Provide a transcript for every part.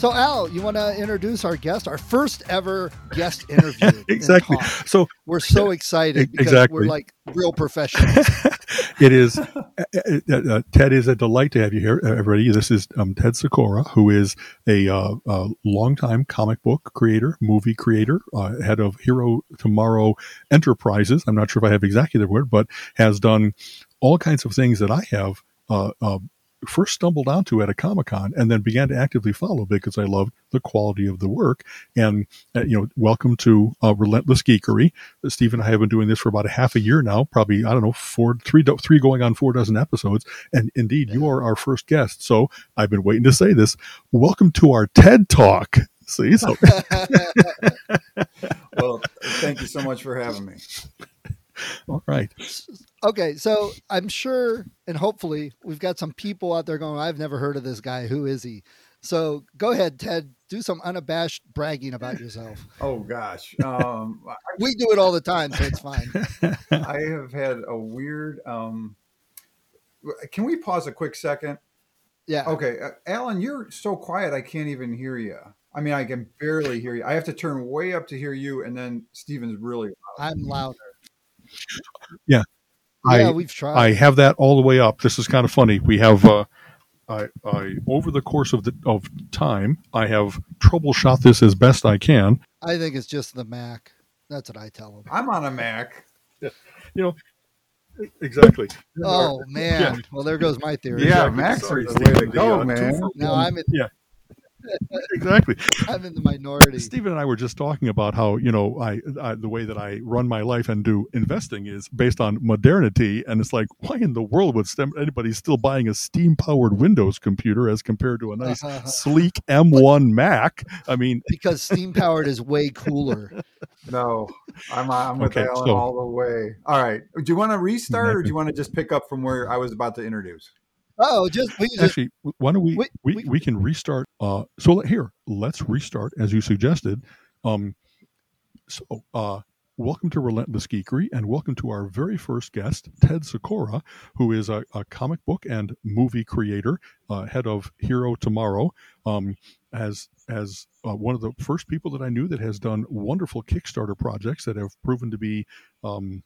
So, Al, you want to introduce our guest, our first ever guest interview? exactly. So we're so excited because exactly. we're like real professionals. it is uh, uh, uh, Ted is a delight to have you here, everybody. This is um, Ted Sikora, who is a, uh, a longtime comic book creator, movie creator, uh, head of Hero Tomorrow Enterprises. I'm not sure if I have exactly the word, but has done all kinds of things that I have uh, first stumbled onto at a Comic Con and then began to actively follow because I loved the quality of the work. And, uh, you know, welcome to uh, Relentless Geekery. Steve and I have been doing this for about a half a year now, probably, I don't know, four, three, three going on four dozen episodes. And indeed, you are our first guest. So I've been waiting to say this. Welcome to our TED Talk. See, so. well, thank you so much for having me. All right. Okay, so I'm sure and hopefully we've got some people out there going, I've never heard of this guy. Who is he? So go ahead, Ted. Do some unabashed bragging about yourself. oh gosh, um, we do it all the time, so it's fine. I have had a weird. Um, can we pause a quick second? Yeah. Okay, uh, Alan, you're so quiet. I can't even hear you. I mean, I can barely hear you. I have to turn way up to hear you, and then Steven's really loud. I'm louder. Yeah. Yeah, I, we've tried. I have that all the way up. This is kind of funny. We have, uh, I, I over the course of the of time, I have troubleshot this as best I can. I think it's just the Mac. That's what I tell them. I'm on a Mac. Yeah. You know, exactly. Oh man. Yeah. Well, there goes my theory. Yeah, exactly. Macs are the way to go, man. Now I'm in. Yeah. exactly. I'm in the minority. Stephen and I were just talking about how you know I, I, the way that I run my life and do investing is based on modernity, and it's like why in the world would anybody still buying a steam powered Windows computer as compared to a nice sleek M1 Mac? I mean, because steam powered is way cooler. No, I'm I'm with okay, Alan so, all the way. All right, do you want to restart or do you want to just pick up from where I was about to introduce? Oh, just we just, actually, why don't we we, we, we can restart? Uh, so here, let's restart as you suggested. Um, so uh, welcome to Relentless Geekery, and welcome to our very first guest, Ted Sikora, who is a, a comic book and movie creator, uh, head of Hero Tomorrow. Um, as as uh, one of the first people that I knew that has done wonderful Kickstarter projects that have proven to be um,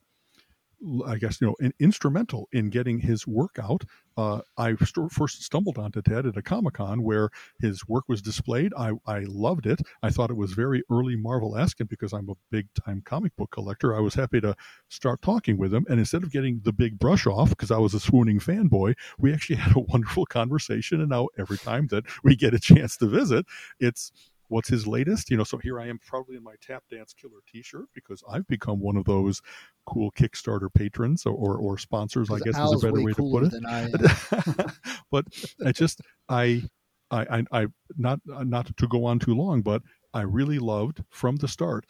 I guess you know, in, instrumental in getting his work out. Uh, I st- first stumbled onto Ted at a Comic Con where his work was displayed. I, I loved it. I thought it was very early Marvel esque, and because I'm a big time comic book collector, I was happy to start talking with him. And instead of getting the big brush off because I was a swooning fanboy, we actually had a wonderful conversation. And now every time that we get a chance to visit, it's what's his latest? You know so here i am probably in my tap dance killer t-shirt because i've become one of those cool kickstarter patrons or or, or sponsors i guess Al's is a better way to put it. but i just I, I i i not not to go on too long but i really loved from the start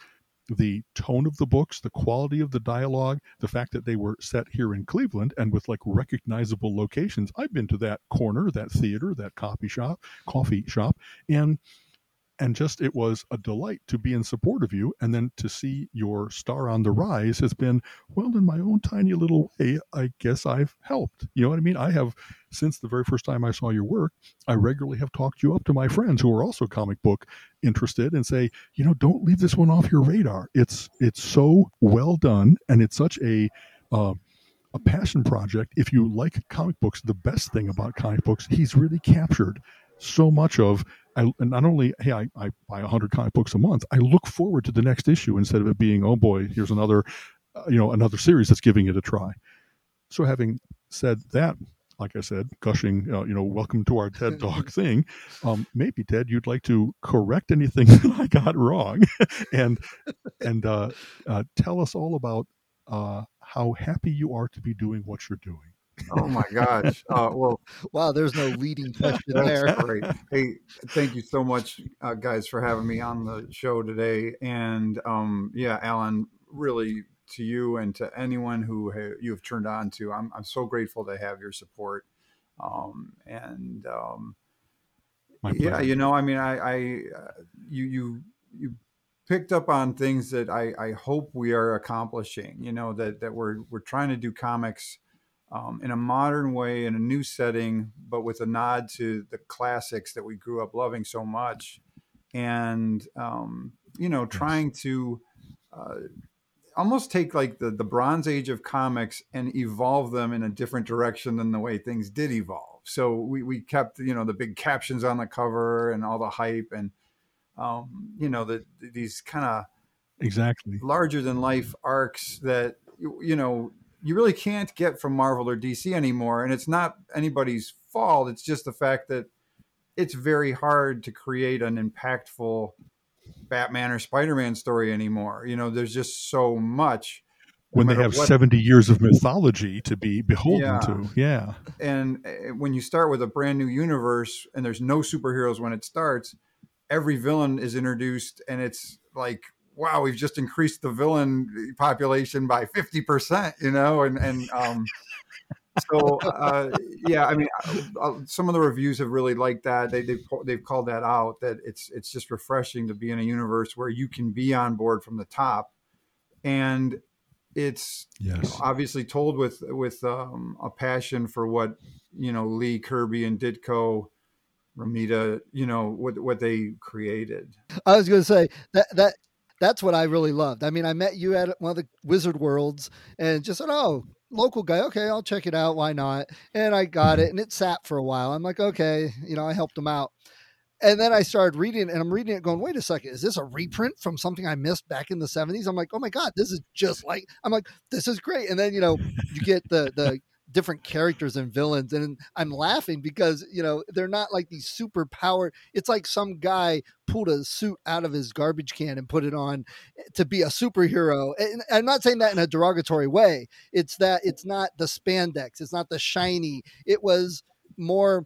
the tone of the books, the quality of the dialogue, the fact that they were set here in Cleveland and with like recognizable locations. I've been to that corner, that theater, that coffee shop, coffee shop, and and just it was a delight to be in support of you and then to see your star on the rise has been well in my own tiny little way i guess i've helped. You know what i mean? I have since the very first time i saw your work i regularly have talked you up to my friends who are also comic book interested and say you know don't leave this one off your radar. It's it's so well done and it's such a uh, a passion project. If you like comic books the best thing about comic books he's really captured so much of I, not only hey I, I buy 100 comic books a month i look forward to the next issue instead of it being oh boy here's another uh, you know another series that's giving it a try so having said that like i said gushing uh, you know welcome to our ted talk thing um, maybe ted you'd like to correct anything that i got wrong and and uh, uh, tell us all about uh, how happy you are to be doing what you're doing. Oh my gosh! Uh, well, wow, there's no leading question there. great. Hey, thank you so much, uh, guys, for having me on the show today. And um, yeah, Alan, really to you and to anyone who ha- you have turned on to, I'm I'm so grateful to have your support. Um, and um, yeah you know i mean i i uh, you you you picked up on things that i i hope we are accomplishing you know that that we're we're trying to do comics um, in a modern way in a new setting but with a nod to the classics that we grew up loving so much. And um, you know trying to uh, almost take like the the bronze age of comics and evolve them in a different direction than the way things did evolve. So we we kept you know the big captions on the cover and all the hype and um, you know the these kind of exactly. larger than life arcs that you, you know you really can't get from Marvel or DC anymore and it's not anybody's fault it's just the fact that it's very hard to create an impactful Batman or Spider-Man story anymore you know there's just so much no When they have what- 70 years of mythology to be beholden Yeah. to. Yeah. and uh, when you start with a brand new universe and there's no superheroes when it starts every villain is introduced and it's like wow we've just increased the villain population by 50% you know and and um so uh yeah i mean uh, uh, some of the reviews have really liked that they they've, they've called that out that it's it's just refreshing to be in a universe where you can be on board from the top and it's Yes. obviously told with with um, a passion for what you know Lee Kirby and Ditko, Romita, you know what what they created. I was going to say that that that's what I really loved. I mean, I met you at one of the Wizard Worlds and just said, "Oh, local guy. Okay, I'll check it out. Why not?" And I got it, and it sat for a while. I'm like, okay, you know, I helped him out. And then I started reading it, and I'm reading it going, wait a second, is this a reprint from something I missed back in the 70s? I'm like, oh my God, this is just like, I'm like, this is great. And then, you know, you get the, the, different characters and villains and i'm laughing because you know they're not like these super powered it's like some guy pulled a suit out of his garbage can and put it on to be a superhero and i'm not saying that in a derogatory way it's that it's not the spandex it's not the shiny it was more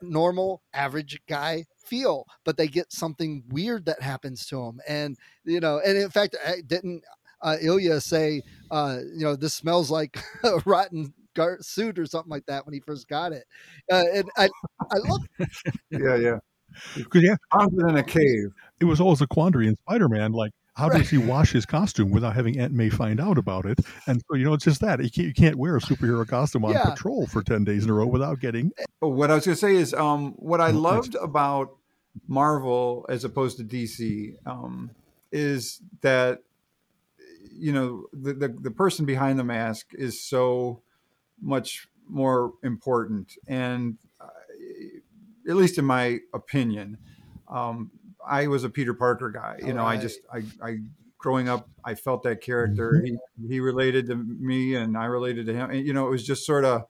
normal average guy feel but they get something weird that happens to them and you know and in fact i didn't uh, Ilya say, uh, you know, this smells like rotten gar- suit or something like that when he first got it. Uh, and I, I love Yeah, yeah. 'Cause, yeah, Haunted in a cave. it was always a quandary in Spider-Man. Like, how does he wash his costume without having Aunt May find out about it? And so, you know, it's just that you can't, you can't wear a superhero costume on Yeah. patrol for ten days in a row without getting. What I was going to say is, um, what I loved about Marvel as opposed to DC um, is that you know the, the the person behind the mask is so much more important, and uh, at least in my opinion, um, I was a Peter Parker guy. You know, I just I, I growing up, I felt that character. He he related to me, and I related to him. And, you know, it was just sort of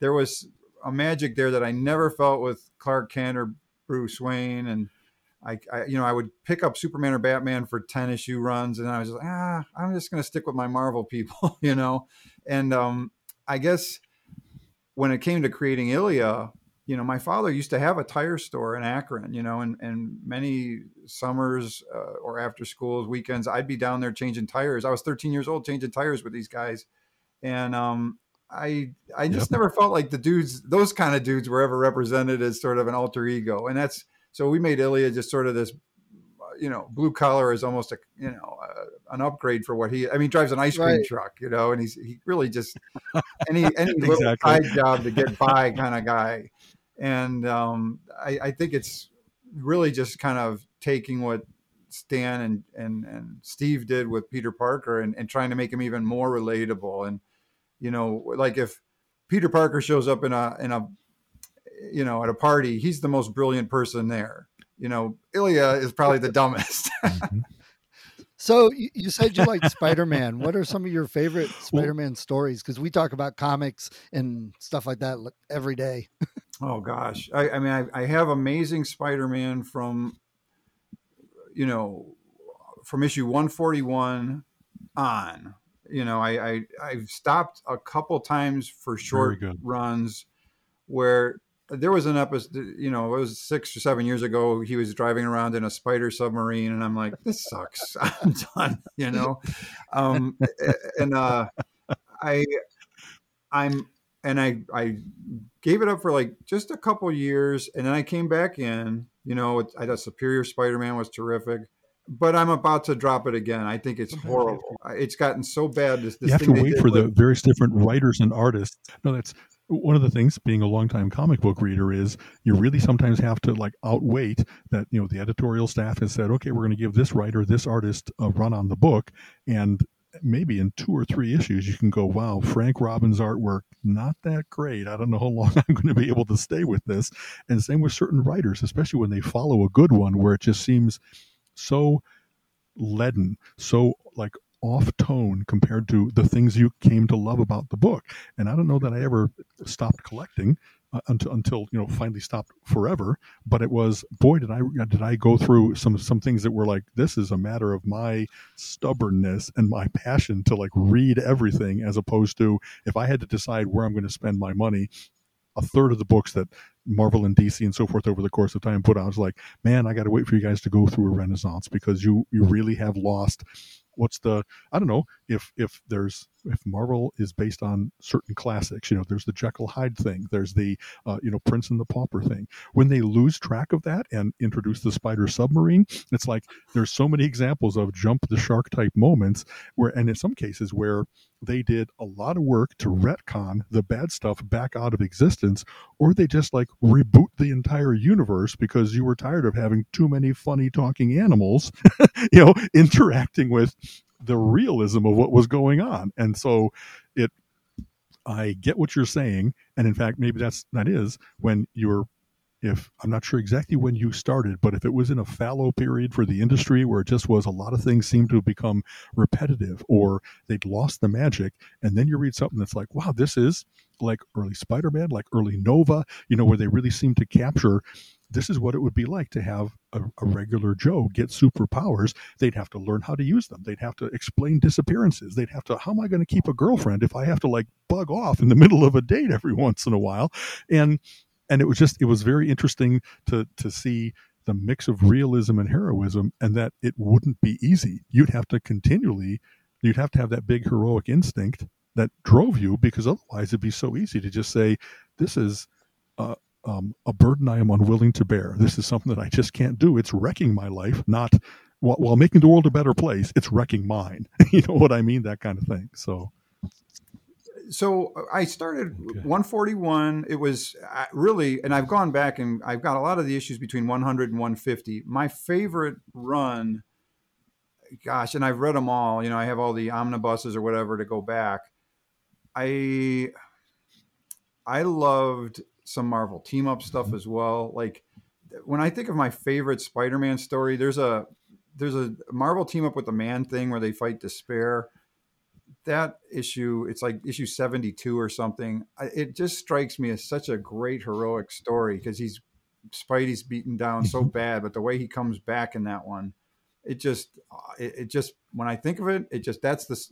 there was a magic there that I never felt with Clark Kent or Bruce Wayne, and I, I you know I would pick up Superman or Batman for ten issue runs, and I was just like, ah, I'm just going to stick with my Marvel people, you know, and um, I guess when it came to creating Ilya, you know, my father used to have a tire store in Akron, you know, and, and many summers uh, or after schools, weekends, I'd be down there changing tires. I was 13 years old changing tires with these guys. And um, I I just Yep. never felt like the dudes, those kind of dudes were ever represented as sort of an alter ego. And that's, so we made Ilya just sort of this, you know, blue collar is almost a, you know, uh, an upgrade for what he, I mean, he drives an ice cream Right. truck, you know, and he's, he really just, any, any little Exactly. side job to get by kind of guy. And um, I, I think it's really just kind of taking what Stan and, and, and Steve did with Peter Parker and, and trying to make him even more relatable. And, you know, like if Peter Parker shows up in a, in a, you know, at a party, he's the most brilliant person there. You know, Ilya is probably the dumbest. Mhm. So you, you said you liked Spider Man. What are some of your favorite Spider Man stories? Because we talk about comics and stuff like that every day. Oh gosh, I, I mean, I, I have Amazing Spider-Man from, you know, from issue 141 on. You know, I, I I've stopped a couple times for short runs where there was an episode, you know, it was six or seven years ago. He was driving around in a spider submarine, and I'm like, this sucks. I'm done, you know. Um, and uh, I, I'm, and I, I gave it up for like just a couple years, and then I came back in. You know, I thought Superior Spider-Man was terrific. But I'm about to drop it again. I think it's horrible. It's gotten so bad. This, this you have to wait for the various different writers and artists. No, that's one of the things being a longtime comic book reader is you really sometimes have to like outwait that you know the editorial staff has said okay we're going to give this writer this artist a run on the book and maybe in two or three issues you can go wow frank robbins artwork not that great. I don't know how long i'm going to be able to stay with this. And same with certain writers especially when they follow a good one where it just seems so leaden so like off tone compared to the things you came to love about the book and i don't know that i ever stopped collecting uh, until until you know finally stopped forever but it was boy did i did i go through some some things that were like this is a matter of my stubbornness and my passion to like read everything as opposed to if i had to decide where i'm going to spend my money a third of the books that Marvel and DC and so forth over the course of time put out. I was like, man, I got to wait for you guys to go through a renaissance because you you really have lost. What's the I don't know if if there's if Marvel is based on certain classics, you know, there's the Jekyll Hyde thing, there's the uh, you know Prince and the Pauper thing. When they lose track of that and introduce the Spider Submarine, it's like there's so many examples of jump the shark type moments where, and in some cases where they did a lot of work to retcon the bad stuff back out of existence, or they just like reboot the entire universe because you were tired of having too many funny talking animals, you know, interacting with the realism of what was going on. And so it, I get what you're saying. And in fact, maybe that's, that is when you're, if I'm not sure exactly when you started, but if it was in a fallow period for the industry where it just was a lot of things seemed to become repetitive or they'd lost the magic, and then you read something that's like, wow, this is like early Spider Man, like early Nova, you know, where they really seem to capture this is what it would be like to have a, a, regular Joe get superpowers. They'd have to learn how to use them. They'd have to explain disappearances. They'd have to, how am I going to keep a girlfriend if I have to like bug off in the middle of a date every once in a while? And, and it was just, it was very interesting to, to see the mix of realism and heroism and that it wouldn't be easy. You'd have to continually, you'd have to have that big heroic instinct that drove you because otherwise it'd be so easy to just say, this is, uh, um, a burden I am unwilling to bear. This is something that I just can't do. It's wrecking my life, not while, while making the world a better place. It's wrecking mine. you know what I mean? That kind of thing. So, so I started Okay. 141. It was uh, really, and I've gone back and I've got a lot of the issues between 100 and 150. My favorite run, gosh, and I've read them all. You know, I have all the omnibuses or whatever to go back. I I loved some Marvel team up stuff mm-hmm. as well. Like when I think of my favorite Spider-Man story, there's a there's a Marvel team up with the Man Thing where they fight Despair. That issue, it's like issue 72 or something. I- It just strikes me as such a great heroic story because he's Spidey's beaten down so bad, but the way he comes back in that one, it just uh, it, it just when I think of it, it just that's the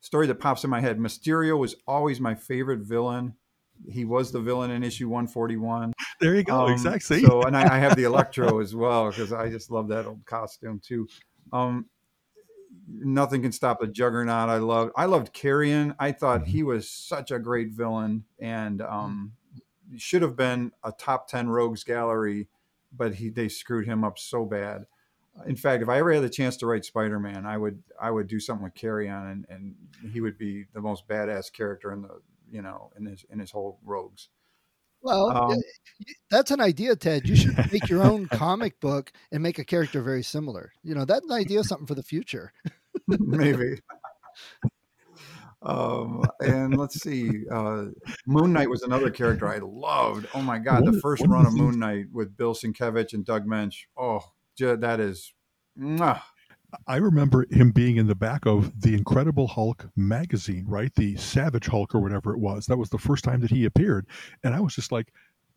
story that pops in my head. Mysterio was always my favorite villain. He was the villain in issue 141. there you go. Um, exact see? So, and I, I have the Electro as well because I just love that old costume too. Um, nothing can stop the Juggernaut. I loved. I loved Carrion. I thought Mm-hmm. he was such a great villain and um, should have been a top ten rogues gallery, but he they screwed him up so bad. In fact, if I ever had the chance to write Spider Man, I would I would do something with Carrion, and, and he would be the most badass character in the you know in his in his whole rogues. Well, Um, that's an idea, Ted. You should make your own comic book and make a character very similar. You know, that's an idea, something for the future. maybe. Um, and let's see, uh, Moon Knight was another character I loved. Oh my god, One the first run of Moon Knight with Bill Sienkiewicz and Doug Moench. Oh, that is, mwah. I remember him being in the back of the Incredible Hulk magazine, right? The Savage Hulk or whatever it was. That was the first time that he appeared. And I was just like,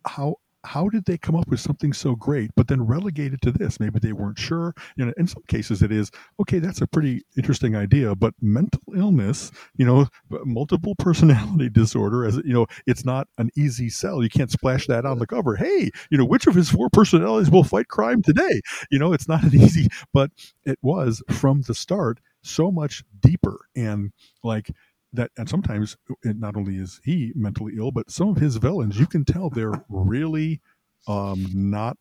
how how did they come up with something so great, but then relegated to this? Maybe they weren't sure. You know, in some cases it is okay. That's a pretty interesting idea, but mental illness, you know, multiple personality disorder, as you know, it's not an easy sell. You can't splash that on the cover. Hey, you know, which of his four personalities will fight crime today? You know, it's not an easy, but it was from the start so much deeper and like that and sometimes not only is he mentally ill but some of his villains you can tell they're really um, not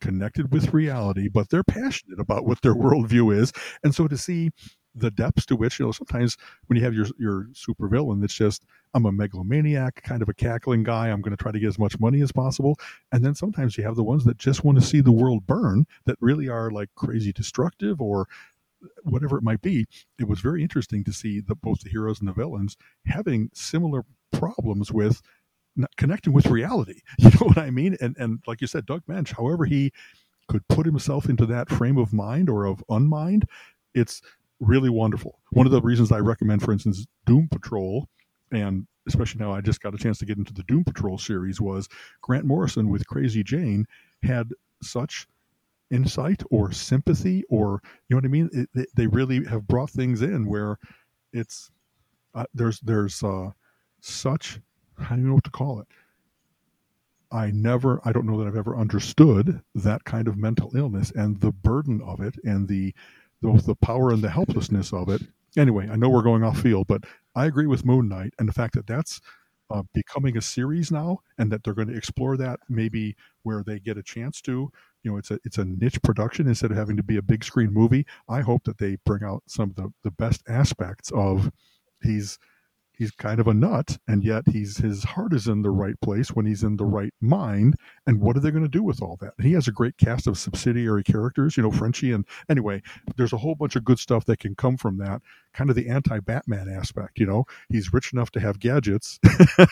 connected with reality but they're passionate about what their worldview is. And so to see the depths to which you know sometimes when you have your your super villain that's just i'm a megalomaniac kind of a cackling guy i'm going to try to get as much money as possible and then sometimes you have the ones that just want to see the world burn that really are like crazy destructive or whatever it might be, it was very interesting to see the, both the heroes and the villains having similar problems with connecting with reality. You know what I mean? And and like you said, Doug Moench, however he could put himself into that frame of mind or of unmind, it's really wonderful. One of the reasons I recommend, for instance, Doom Patrol, and especially now I just got a chance to get into the Doom Patrol series, was Grant Morrison with Crazy Jane had such insight or sympathy or you know what I mean. It, they really have brought things in where it's uh, there's there's uh, such I don't know what to call it. I never I don't know that I've ever understood that kind of mental illness and the burden of it and the both the power and the helplessness of it. Anyway, I know we're going off field, but I agree with Moon Knight and the fact that that's uh, becoming a series now, and that they're going to explore that maybe where they get a chance to you know it's a it's a niche production instead of having to be a big screen movie. I hope that they bring out some of the, the best aspects of he's he's kind of a nut and yet he's his heart is in the right place when he's in the right mind and what are they going to do with all that? He has a great cast of subsidiary characters you know frenchie and anyway there's a whole bunch of good stuff that can come from that. Kind of the anti-batman aspect you know? He's rich enough to have gadgets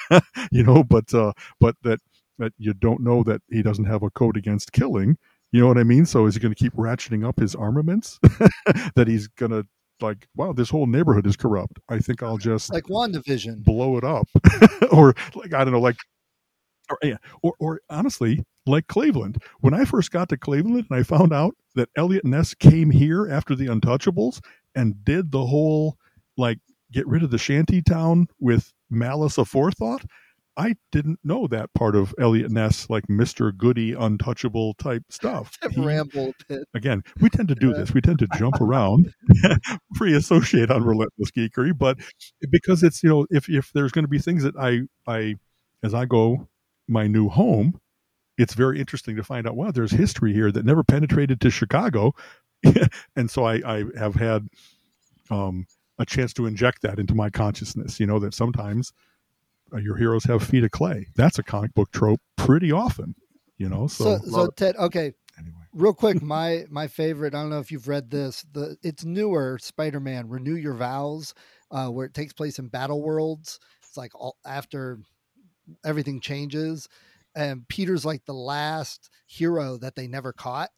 you know but uh but that that you don't know that he doesn't have a code against killing. You know what I mean? So is he going to keep ratcheting up his armaments? that he's going to like, wow, this whole neighborhood is corrupt. I think I'll just like WandaVision blow it up, or like I don't know, like, or yeah, or or honestly, like Cleveland. When I first got to Cleveland and I found out that Eliot Ness came here after the Untouchables and did the whole like get rid of the shanty town with malice aforethought. I didn't know that part of Eliot Ness, like Mr. Goody, untouchable type stuff. Ramble bit. Again, we tend to do this. We tend to jump around, pre associate on relentless geekery, but because it's, you know, if, if there's going to be things that I, I, as I go my new home, it's very interesting to find out, wow, there's history here that never penetrated to Chicago. and so I, I have had um, a chance to inject that into my consciousness, you know, that sometimes your heroes have feet of clay. That's a comic book trope pretty often, you know. So, so, so Ted, okay. Anyway. Real quick, my my favorite. I don't know if you've read this. The it's newer Spider-Man. Renew Your Vows, uh, where it takes place in Battle Worlds. It's like all after everything changes, and Peter's like the last hero that they never caught.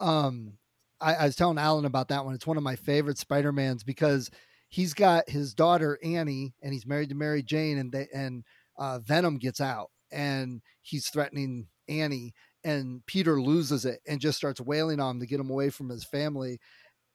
Um, I, I was telling Alan about that one. It's one of my favorite Spider-Mans because he's got his daughter Annie, and he's married to Mary Jane, and they and uh, Venom gets out, and he's threatening Annie, and Peter loses it and just starts wailing on him to get him away from his family.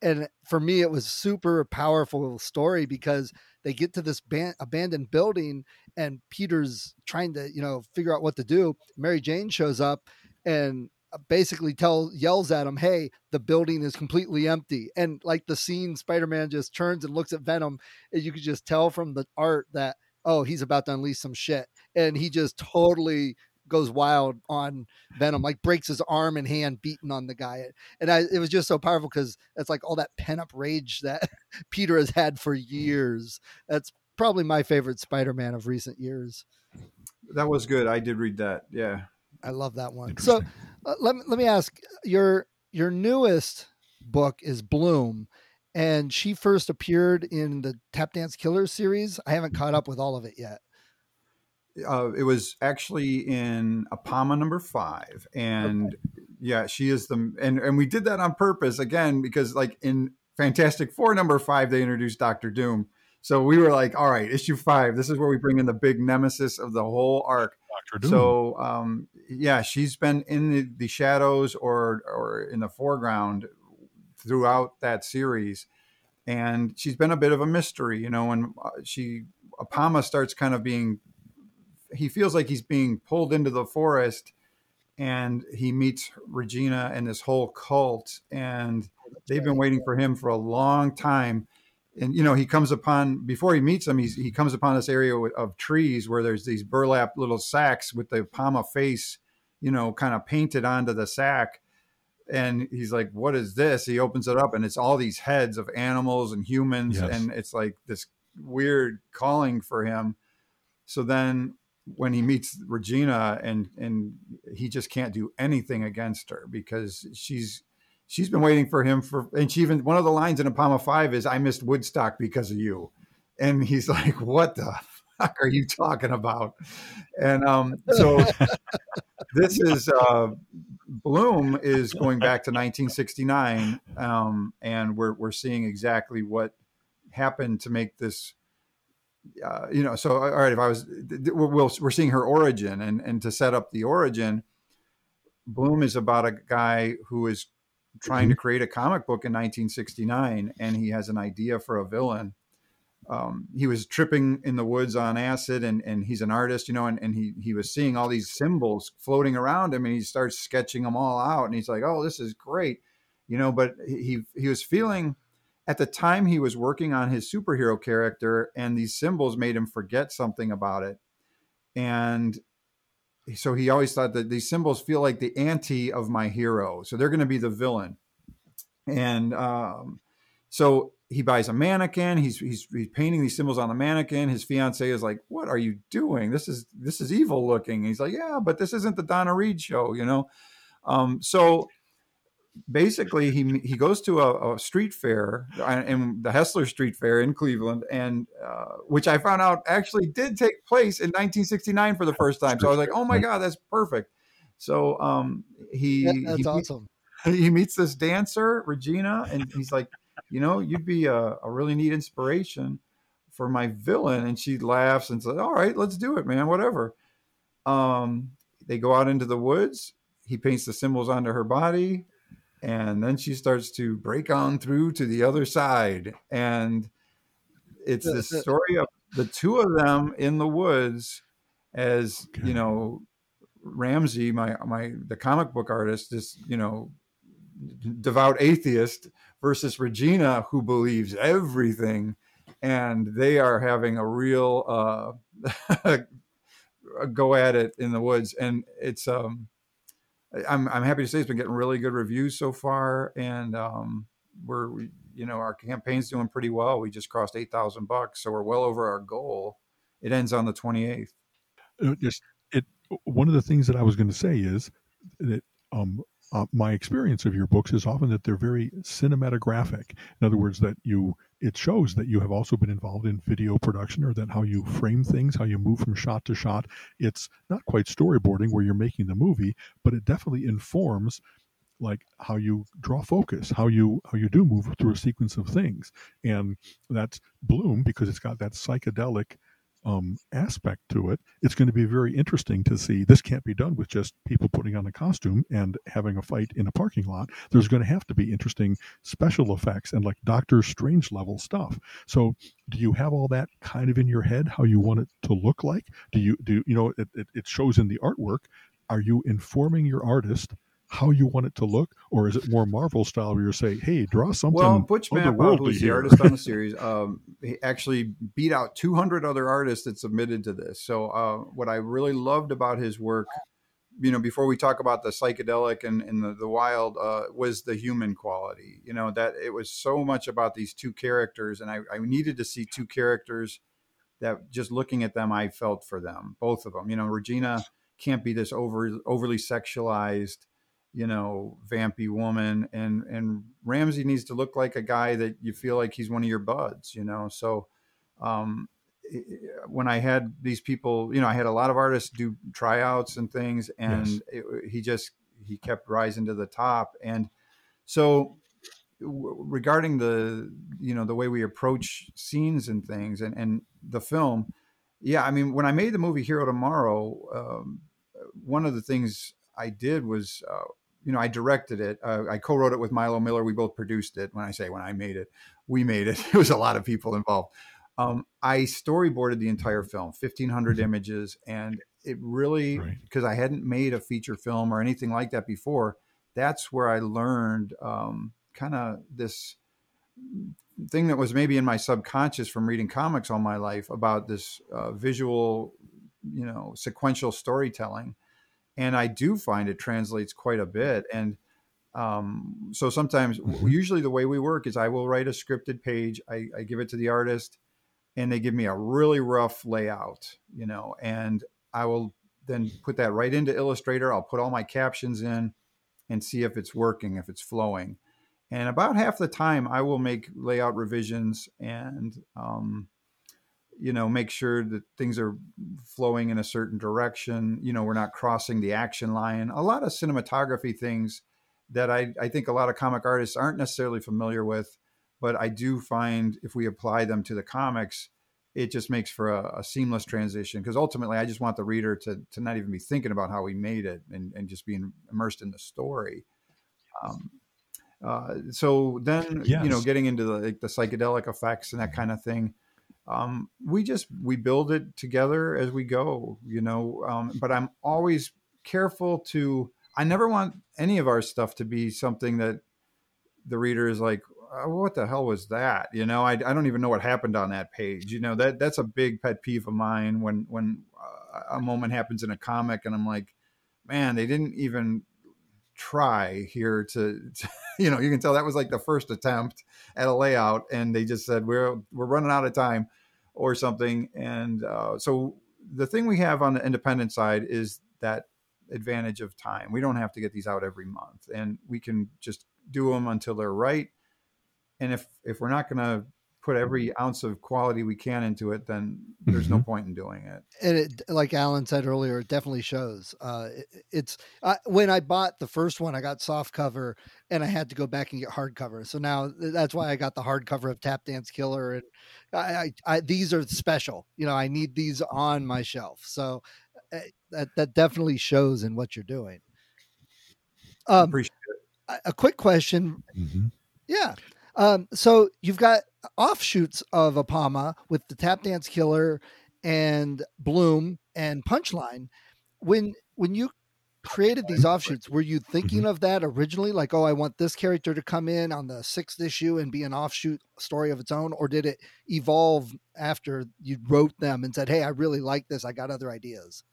And for me, it was super powerful story because they get to this ban- abandoned building, and Peter's trying to, you know, figure out what to do. Mary Jane shows up, and basically tell yells at him, "Hey, the building is completely empty." And like the scene, Spider-Man just turns and looks at Venom, and you could just tell from the art that oh, he's about to unleash some shit, and he just totally goes wild on Venom, like breaks his arm and hand beating on the guy. And I, it was just so powerful because it's like all that pent up rage that Peter has had for years. That's probably my favorite Spider-Man of recent years. That was good. I did read that. Yeah. I love that one. So uh, let me, let me ask your your newest book is Bloom, and she first appeared in the Tap Dance Killer series. I haven't caught up with all of it yet. Uh, it was actually in Apama number five, and okay. yeah, she is the and and we did that on purpose again because like in Fantastic Four number five they introduced Doctor Doom, so we were like, all right, issue five, this is where we bring in the big nemesis of the whole arc. Doctor Doom. So um, yeah, she's been in the, the shadows or or in the foreground throughout that series, and she's been a bit of a mystery. You know, when uh, she Apama starts kind of being, he feels like he's being pulled into the forest, and he meets Regina and this whole cult, and they've been waiting for him for a long time and you know he comes upon before he meets them he's, he comes upon this area of trees where there's these burlap little sacks with the Apama face you know kind of painted onto the sack. And he's like what is this? He opens it up and it's all these heads of animals and humans yes. and it's like this weird calling for him. So then when he meets regina and and he just can't do anything against her because she's she's been waiting for him for, and she even one of the lines in *A Apama Five is, "I missed Woodstock because of you," and he's like, "What the fuck are you talking about?" And um, so this is uh, Bloom is going back to 1969, um, and we're we're seeing exactly what happened to make this. Uh, you know, so all right. If I was, we're, we're seeing her origin, and and to set up the origin, Bloom is about a guy who is trying mm-hmm. to create a comic book in 1969, and he has an idea for a villain. Um, he was tripping in the woods on acid, and and he's an artist, you know, and, and he he was seeing all these symbols floating around him, and he starts sketching them all out, and he's like, "Oh, this is great," you know. But he he was feeling at the time he was working on his superhero character, and these symbols made him forget something about it, and so he always thought that these symbols feel like the anti of my hero, so they're going to be the villain. And um, so he buys a mannequin. He's, he's he's painting these symbols on the mannequin. His fiance is like, "What are you doing? This is this is evil looking." he's like, "Yeah, but this isn't the Donna Reed show, you know." Um, so basically he he goes to a, a, street fair and the Hessler Street Fair in Cleveland, and uh, which I found out actually did take place in 1969 for the first time. So I was like, oh my god, that's perfect. So um, he yeah, that's he awesome. Meets, he meets this dancer Regina, and he's like, you know, you'd be a, a really neat inspiration for my villain. And she laughs and says, all right, let's do it, man, whatever. Um, they go out into the woods. He paints the symbols onto her body and then she starts to break on through to the other side. And it's the story of the two of them in the woods as okay. you know ramsey my my the comic book artist this you know devout atheist versus regina who believes everything. And they are having a real uh go at it in the woods. And it's um I'm I'm happy to say it's been getting really good reviews so far, and um, we're we, you know our campaign's doing pretty well. We just crossed eight thousand bucks, so we're well over our goal. It ends on the twenty eighth. Uh, just it. One of the things that I was going to say is that um, uh, my experience of your books is often that they're very cinematographic. In other words, that you it shows that you have also been involved in video production or that how you frame things, how you move from shot to shot. It's not quite storyboarding where you're making the movie, but it definitely informs like how you draw focus, how you how you do move through a sequence of things. And that's Bloom because it's got that psychedelic um, aspect to it, it's going to be very interesting to see. This can't be done with just people putting on a costume and having a fight in a parking lot. There's going to have to be interesting special effects and like Doctor Strange level stuff. So, do you have all that kind of in your head how you want it to look like? Do you do you know it, it, it shows in the artwork? Are you informing your artist? How you want it to look, or is it more Marvel style where you say, "Hey, draw something"? Well, Butch Mapa, who's the artist on the series, um, he actually beat out 200 other artists that submitted to this. So, uh, what I really loved about his work, you know, before we talk about the psychedelic and, and the, the wild, uh, was the human quality. You know, that it was so much about these two characters, and I, I needed to see two characters that just looking at them, I felt for them, both of them. You know, Regina can't be this over overly sexualized you know, vampy woman, and and Ramsey needs to look like a guy that you feel like he's one of your buds, you know. So, um, when I had these people, you know, I had a lot of artists do tryouts and things, and yes. it, he just he kept rising to the top, and so regarding the you know the way we approach scenes and things and and the film yeah, I mean, when I made the movie Hero Tomorrow, um, one of the things I did was, uh, you know, I directed it. Uh, I co-wrote it with Milo Miller. We both produced it. When I say when I made it, we made it. It was a lot of people involved. Um, I storyboarded the entire film, fifteen hundred Mm-hmm. images, and it really Right. because I hadn't made a feature film or anything like that before. That's where I learned um, kind of this thing that was maybe in my subconscious from reading comics all my life about this uh, visual, you know, sequential storytelling. And I do find it translates quite a bit. And um, so sometimes, Mhm. usually the way we work is I will write a scripted page, I, I give it to the artist, and they give me a really rough layout, you know, and I will then put that right into Illustrator. I'll put all my captions in and see if it's working, if it's flowing. And about half the time, I will make layout revisions and, um, you know, make sure that things are flowing in a certain direction. You know, we're not crossing the action line. A lot of cinematography things that I, I think a lot of comic artists aren't necessarily familiar with, but I do find if we apply them to the comics, it just makes for a, a seamless transition. Because ultimately, I just want the reader to, to not even be thinking about how we made it and, and just being immersed in the story. Um, uh, so then, you know, getting into the, like, the psychedelic effects and that kind of thing, um, we just we build it together as we go, you know. Um, but I'm always careful to. I never want any of our stuff to be something that the reader is like, oh, "What the hell was that?" You know, I, I don't even know what happened on that page. You know, that that's a big pet peeve of mine when when uh, a moment happens in a comic and I'm like, "Man, they didn't even try here to, to you know you can tell that was like the first attempt at a layout and they just said we're we're running out of time or something and uh, so the thing we have on the independent side is that advantage of time. We don't have to get these out every month and we can just do them until they're right. And if if we're not going to put every ounce of quality we can into it then there's no point in doing it and it, like Alan said earlier, it definitely shows. Uh, it, it's uh, when I bought the first one, I got soft cover, and I had to go back and get hardcover. So now that's why I got the hardcover of Tap Dance Killer, and I, I, I these are special. You know, I need these on my shelf. So uh, that that definitely shows in what you're doing. Um, appreciate a- a quick question Mhm. yeah. Um, so you've got offshoots of Apama with the Tap Dance Killer and Bloom and Punchline. When when you created these offshoots, were you thinking of that originally? Like, oh, I want this character to come in on the sixth issue and be an offshoot story of its own, or did it evolve after you wrote them and said, "Hey, I really like this. I got other ideas."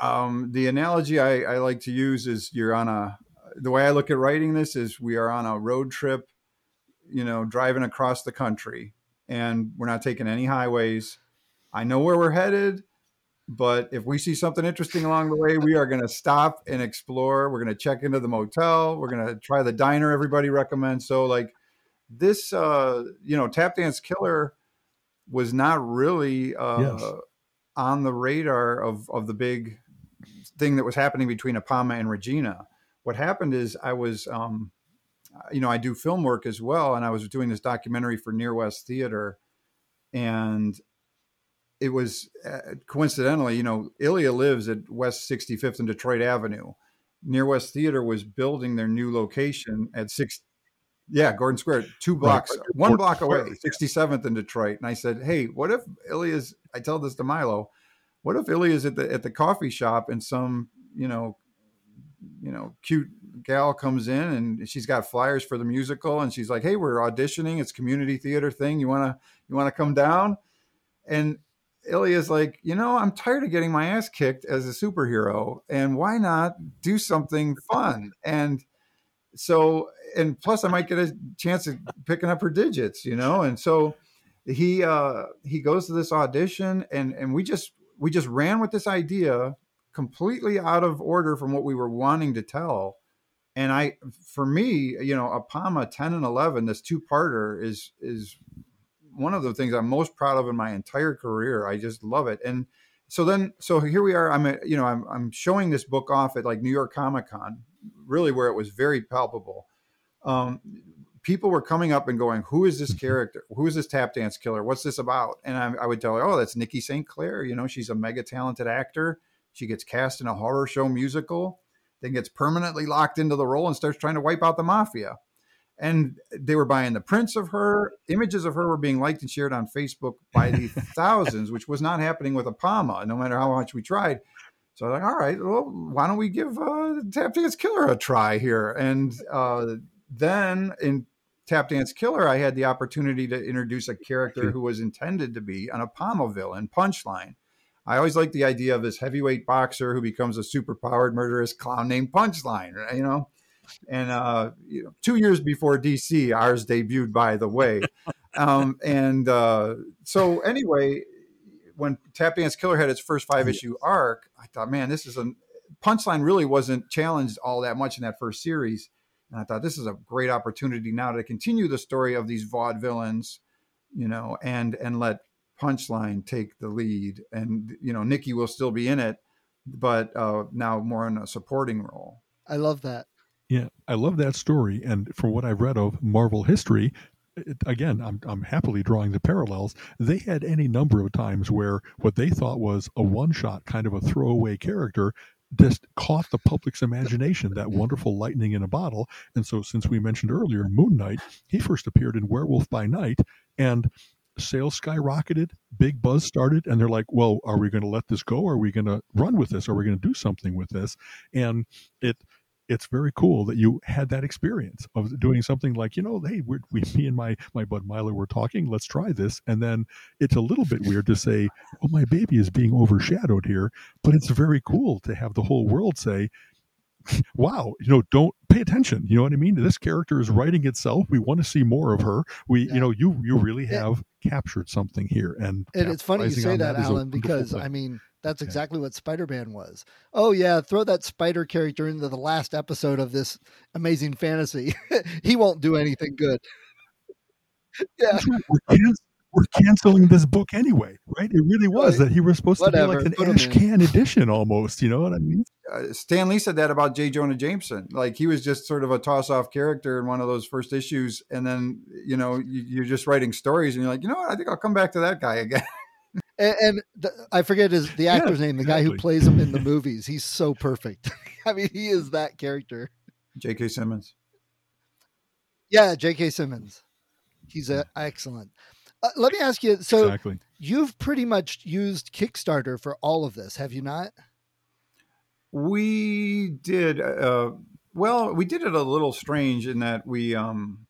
um, the analogy I, I like to use is you're on a the way I look at writing this is we are on a road trip, you know, driving across the country, and we're not taking any highways. I know where we're headed, but if we see something interesting along the way, we are going to stop and explore. We're going to check into the motel. We're going to try the diner everybody recommends. So, like this, uh, you know, Tap Dance Killer was not really uh, Yes. on the radar of of the big thing that was happening between Apama and Regina. What happened is I was, um, you know, I do film work as well, and I was doing this documentary for Near West Theater, and it was uh, coincidentally, you know, Ilya lives at West 65th and Detroit Avenue. Near West Theater was building their new location at six. Yeah, Gordon Square, two blocks, right. one block away, 67th in Detroit. And I said, "Hey, what if Ilya's?" I tell this to Milo. What if Ilya's at the at the coffee shop and some you know, you know, cute gal comes in and she's got flyers for the musical and she's like, "Hey, we're auditioning. It's community theater thing. You wanna you wanna come down?" And Ilya's like, you know, I'm tired of getting my ass kicked as a superhero, and why not do something fun? And so, and plus, I might get a chance of picking up her digits, you know. And so, he uh, he goes to this audition, and and we just we just ran with this idea completely out of order from what we were wanting to tell. And I, for me, you know, Apama 10 and 11, this two parter is is one of the things I'm most proud of in my entire career. I just love it. And so then, so here we are. I'm, a, you know, I'm, I'm showing this book off at like New York Comic Con, really where it was very palpable. Um, people were coming up and going, "Who is this character? Who is this tap dance killer? What's this about?" And I, I would tell her, "Oh, that's Nikki St. Clair. You know, she's a mega talented actor. She gets cast in a horror show musical, then gets permanently locked into the role and starts trying to wipe out the mafia." And they were buying the prints of her. Images of her were being liked and shared on Facebook by the thousands, which was not happening with Apama, no matter how much we tried. So I was like, all right, well, why don't we give uh, Tap Dance Killer a try here? And uh, then in Tap Dance Killer, I had the opportunity to introduce a character who was intended to be an Apama villain, Punchline. I always like the idea of this heavyweight boxer who becomes a superpowered murderous clown named Punchline, you know? And uh, you know, two years before DC, ours debuted, by the way. Um, and uh, so, anyway, when Tap Dance Killer had its first five issue arc, I thought, man, this is a punchline. Really wasn't challenged all that much in that first series, and I thought this is a great opportunity now to continue the story of these vaudevillains, you know, and and let Punchline take the lead, and you know, Nikki will still be in it, but uh, now more in a supporting role. I love that. Yeah, I love that story. And from what I've read of Marvel history, it, again, I'm, I'm happily drawing the parallels. They had any number of times where what they thought was a one shot kind of a throwaway character just caught the public's imagination, that wonderful lightning in a bottle. And so, since we mentioned earlier Moon Knight, he first appeared in Werewolf by Night, and sales skyrocketed, big buzz started, and they're like, well, are we going to let this go? Are we going to run with this? Are we going to do something with this? And it, it's very cool that you had that experience of doing something like, you know, hey, we're, we, me and my my bud Milo were talking, let's try this, and then it's a little bit weird to say, "Well, my baby is being overshadowed here, but it's very cool to have the whole world say, wow, you know, don't pay attention. You know what I mean? This character is writing itself. We want to see more of her. We, Yeah. you know, you you really Yeah. have captured something here, and And it's funny you say that, that, Alan, because thing. I mean that's Yeah. exactly what Spider Man was. Oh yeah, throw that spider character into the last episode of this amazing fantasy. he won't do anything good. yeah, We're, can- we're canceling this book anyway, right? It really was Right. that he was supposed to be like put an 'em ash can edition almost. You know what I mean? uh, Stan Lee said that about J. Jonah Jameson. Like he was just sort of a toss off character in one of those first issues. And then, you know, you, you're just writing stories and you're like, you know what? I think I'll come back to that guy again. and, and the, I forget his the actor's name, the guy who plays him in the movies. He's so perfect. I mean, he is that character. J.K. Simmons. Yeah, J.K. Simmons. He's a, excellent. Uh, let me ask you. So exactly. you've pretty much used Kickstarter for all of this, have you not? We did, uh, well, we did it a little strange in that we, um,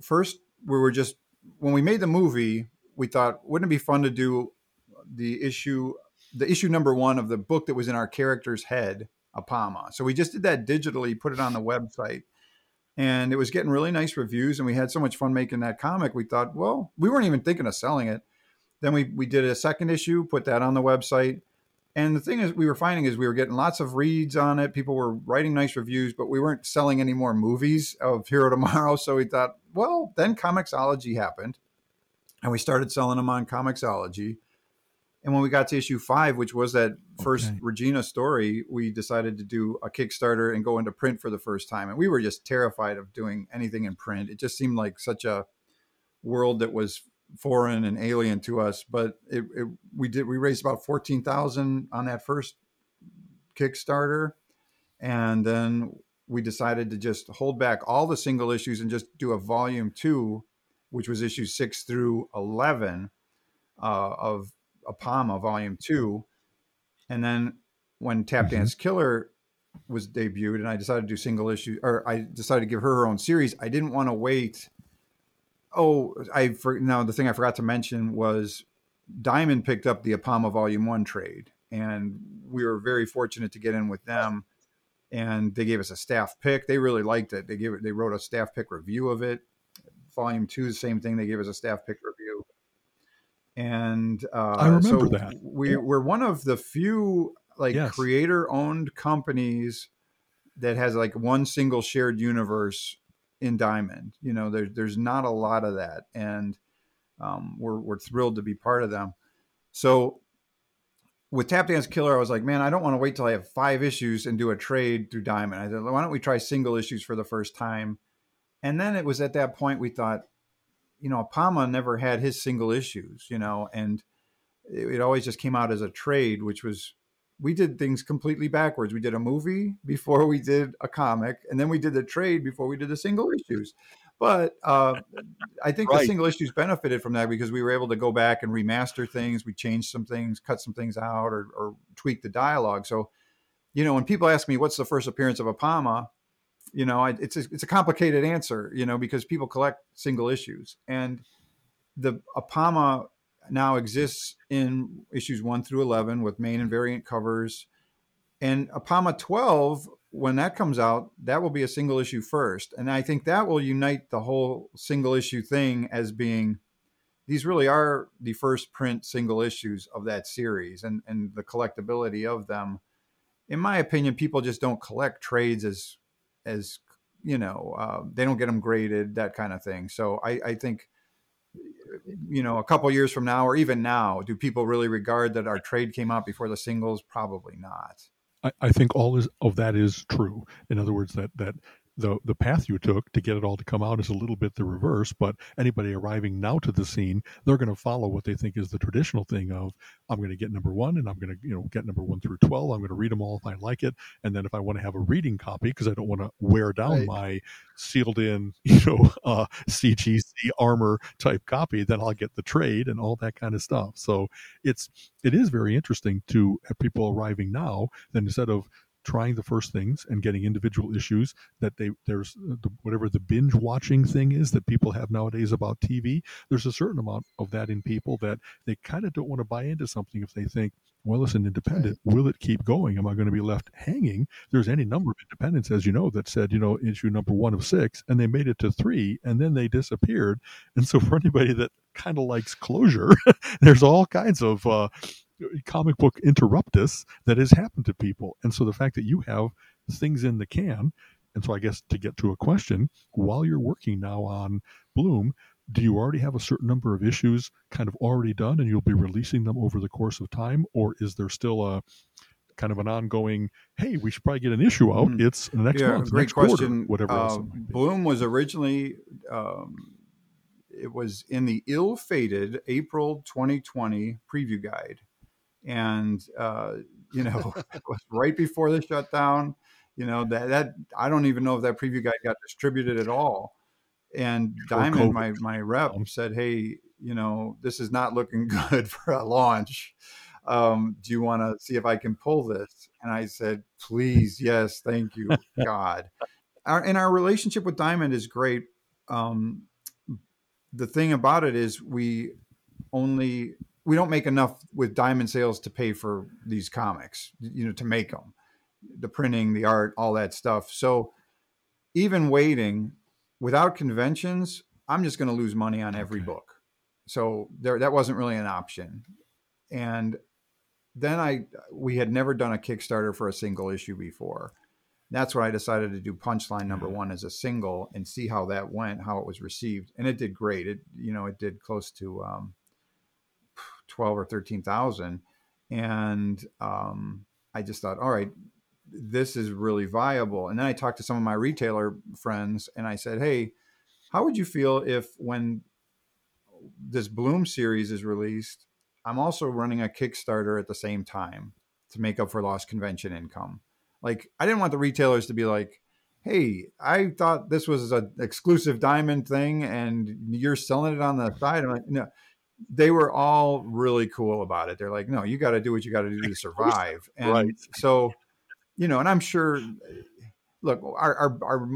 first, we were just, when we made the movie, we thought, wouldn't it be fun to do the issue, the issue number one of the book that was in our character's head, Apama. So we just did that digitally, put it on the website. And it was getting really nice reviews, and we had so much fun making that comic. We thought, well, we weren't even thinking of selling it. Then we we did a second issue, put that on the website, and the thing is, we were finding is we were getting lots of reads on it. People were writing nice reviews, but we weren't selling any more movies of Hero Tomorrow. So we thought, well, then Comixology happened, and we started selling them on Comixology. And when we got to issue five, which was that first Okay. Regina story, we decided to do a Kickstarter and go into print for the first time. And we were just terrified of doing anything in print. It just seemed like such a world that was foreign and alien to us. But it, it we did we raised about fourteen thousand on that first Kickstarter, and then we decided to just hold back all the single issues and just do a volume two, which was issues six through eleven uh, of Apama Volume Two, and then when Tap Mhm. Dance Killer was debuted, and I decided to do single issue, or I decided to give her her own series. I didn't want to wait. Oh, I for now the thing I forgot to mention was Diamond picked up the Apama Volume One trade, and we were very fortunate to get in with them. And they gave us a staff pick. They really liked it. They gave it. They wrote a staff pick review of it. Volume two, the same thing. They gave us a staff pick review. And uh, I remember so that. We we're one of the few like Yes. creator owned companies that has like one single shared universe in Diamond. You know, there's there's not a lot of that, and um, we're we're thrilled to be part of them. So with Tap Dance Killer, I was like, man, I don't want to wait till I have five issues and do a trade through Diamond. I said, why don't we try single issues for the first time? And then it was at that point we thought, you know, Apama never had his single issues, you know, and it, it always just came out as a trade, which was we did things completely backwards. We did a movie before we did a comic, and then we did the trade before we did the single issues. But uh, I think right. the single issues benefited from that because we were able to go back and remaster things. We changed some things, cut some things out, or, or tweak the dialogue. So, you know, when people ask me what's the first appearance of a Apama, you know, I, it's a, it's a complicated answer, you know, because people collect single issues, and the Apama now exists in issues one through eleven with main and variant covers, and Apama twelve when that comes out, that will be a single issue first. And I think that will unite the whole single issue thing as being these really are the first print single issues of that series and, and the collectability of them. In my opinion, people just don't collect trades as, as you know, uh, they don't get them graded, that kind of thing. So I, I think, you know, a couple years from now, or even now, do people really regard that our trade came out before the singles? Probably not. I, I think all is, of that is true. In other words, that that the the path you took to get it all to come out is a little bit the reverse. But anybody arriving now to the scene, they're going to follow what they think is the traditional thing of I'm going to get number one and I'm going to you know get number one through twelve. I'm going to read them all if I like it, and then if I want to have a reading copy because I don't want to wear down right. my sealed in you know uh, CGC armor type copy, then I'll get the trade and all that kind of stuff. So it's it is very interesting to have people arriving now. Then instead of trying the first things and getting individual issues that they there's the, whatever the binge watching thing is that people have nowadays about TV. There's a certain amount of that in people that they kind of don't want to buy into something if they think, well, it's an independent. Will it keep going? Am I going to be left hanging? There's any number of independents, as you know, that said, you know, issue number one of six, and they made it to three, and then they disappeared. And so, for anybody that kind of likes closure, there's all kinds of uh, comic book interruptus that has happened to people. And so the fact that you have things in the can, and so I guess to get to a question, while you're working now on Bloom, do you already have a certain number of issues kind of already done and you'll be releasing them over the course of time? Or is there still a kind of an ongoing, hey, we should probably get an issue out. Mm. It's the next yeah, month, great next question. Quarter, whatever uh, Bloom was originally um, it was in the ill-fated April 2020 preview guide and uh, you know right before the shutdown. You know that that I don't even know if that preview guide got distributed at all. And Diamond, my my rep, said, "Hey, you know this is not looking good for a launch. Um, do you want to see if I can pull this?" And I said, "Please, yes, thank you, God." Our, and our relationship with Diamond is great. Um, the thing about it is we only we don't make enough with diamond sales to pay for these comics, you know, to make them, the printing, the art, all that stuff. So even waiting without conventions, I'm just going to lose money on every okay. book. So there, that wasn't really an option. And then I, we had never done a Kickstarter for a single issue before. That's when I decided to do Punchline number mm-hmm. one as a single and see how that went, how it was received, and it did great. It, you know, it did close to um, 12 or 13,000. And um, I just thought, all right, this is really viable. And then I talked to some of my retailer friends and I said, hey, how would you feel if when this Bloom series is released, I'm also running a Kickstarter at the same time to make up for lost convention income? Like, I didn't want the retailers to be like, hey, I thought this was an exclusive diamond thing and you're selling it on the side. I'm like, no, they were all really cool about it. They're like, no, you got to do what you got to do to survive. And right. so, you know, and I'm sure, look, our, our, our,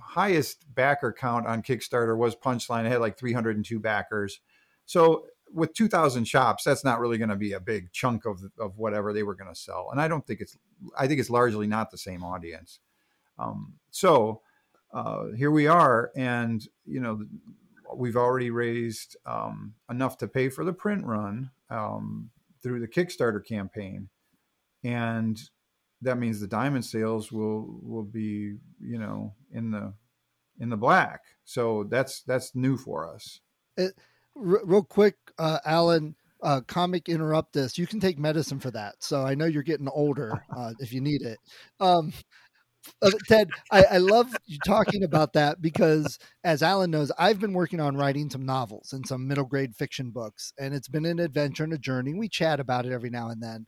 highest backer count on Kickstarter was Punchline. It had like 302 backers. So with 2000 shops, that's not really going to be a big chunk of, of whatever they were going to sell. And I don't think it's, I think it's largely not the same audience. Um, so uh, here we are. And, you know, we've already raised um, enough to pay for the print run um, through the Kickstarter campaign, and that means the diamond sales will will be you know in the in the black. So that's that's new for us. It, r- real quick, uh, Alan. Uh, comic interruptus. You can take medicine for that. So I know you're getting older uh, if you need it. Um, uh, Ted, I, I love you talking about that because, as Alan knows, I've been working on writing some novels and some middle grade fiction books, and it's been an adventure and a journey. We chat about it every now and then,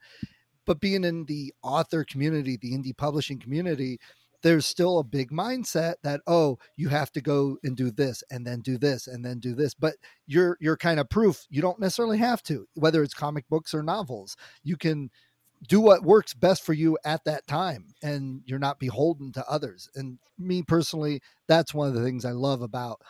but being in the author community, the indie publishing community, there's still a big mindset that oh you have to go and do this and then do this and then do this. But you're you're kind of proof. You don't necessarily have to whether it's comic books or novels. You can do what works best for you at that time and you're not beholden to others. And me personally that's one of the things i love about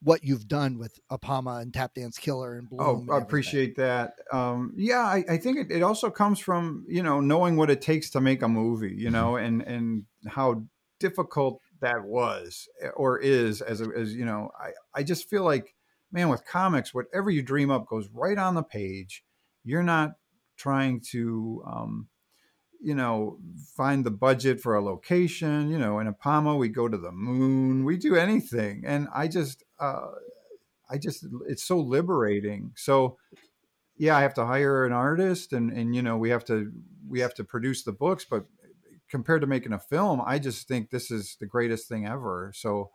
what you've done with apama and tap dance killer and Bloom oh i appreciate that. Um, yeah I, I think it, it, also comes from you know knowing what it takes to make a movie you know and and how difficult that was eh, or is as as you know i i just feel like man with comics whatever you dream up goes right on the page. You're not trying to, um, you know, find the budget for a location. You know, in Apama, we go to the moon, we do anything. And I just, uh, I just, it's so liberating. So, yeah, I have to hire an artist and, and, you know, we have to, we have to produce the books, but compared to making a film, I just think this is the greatest thing ever. So,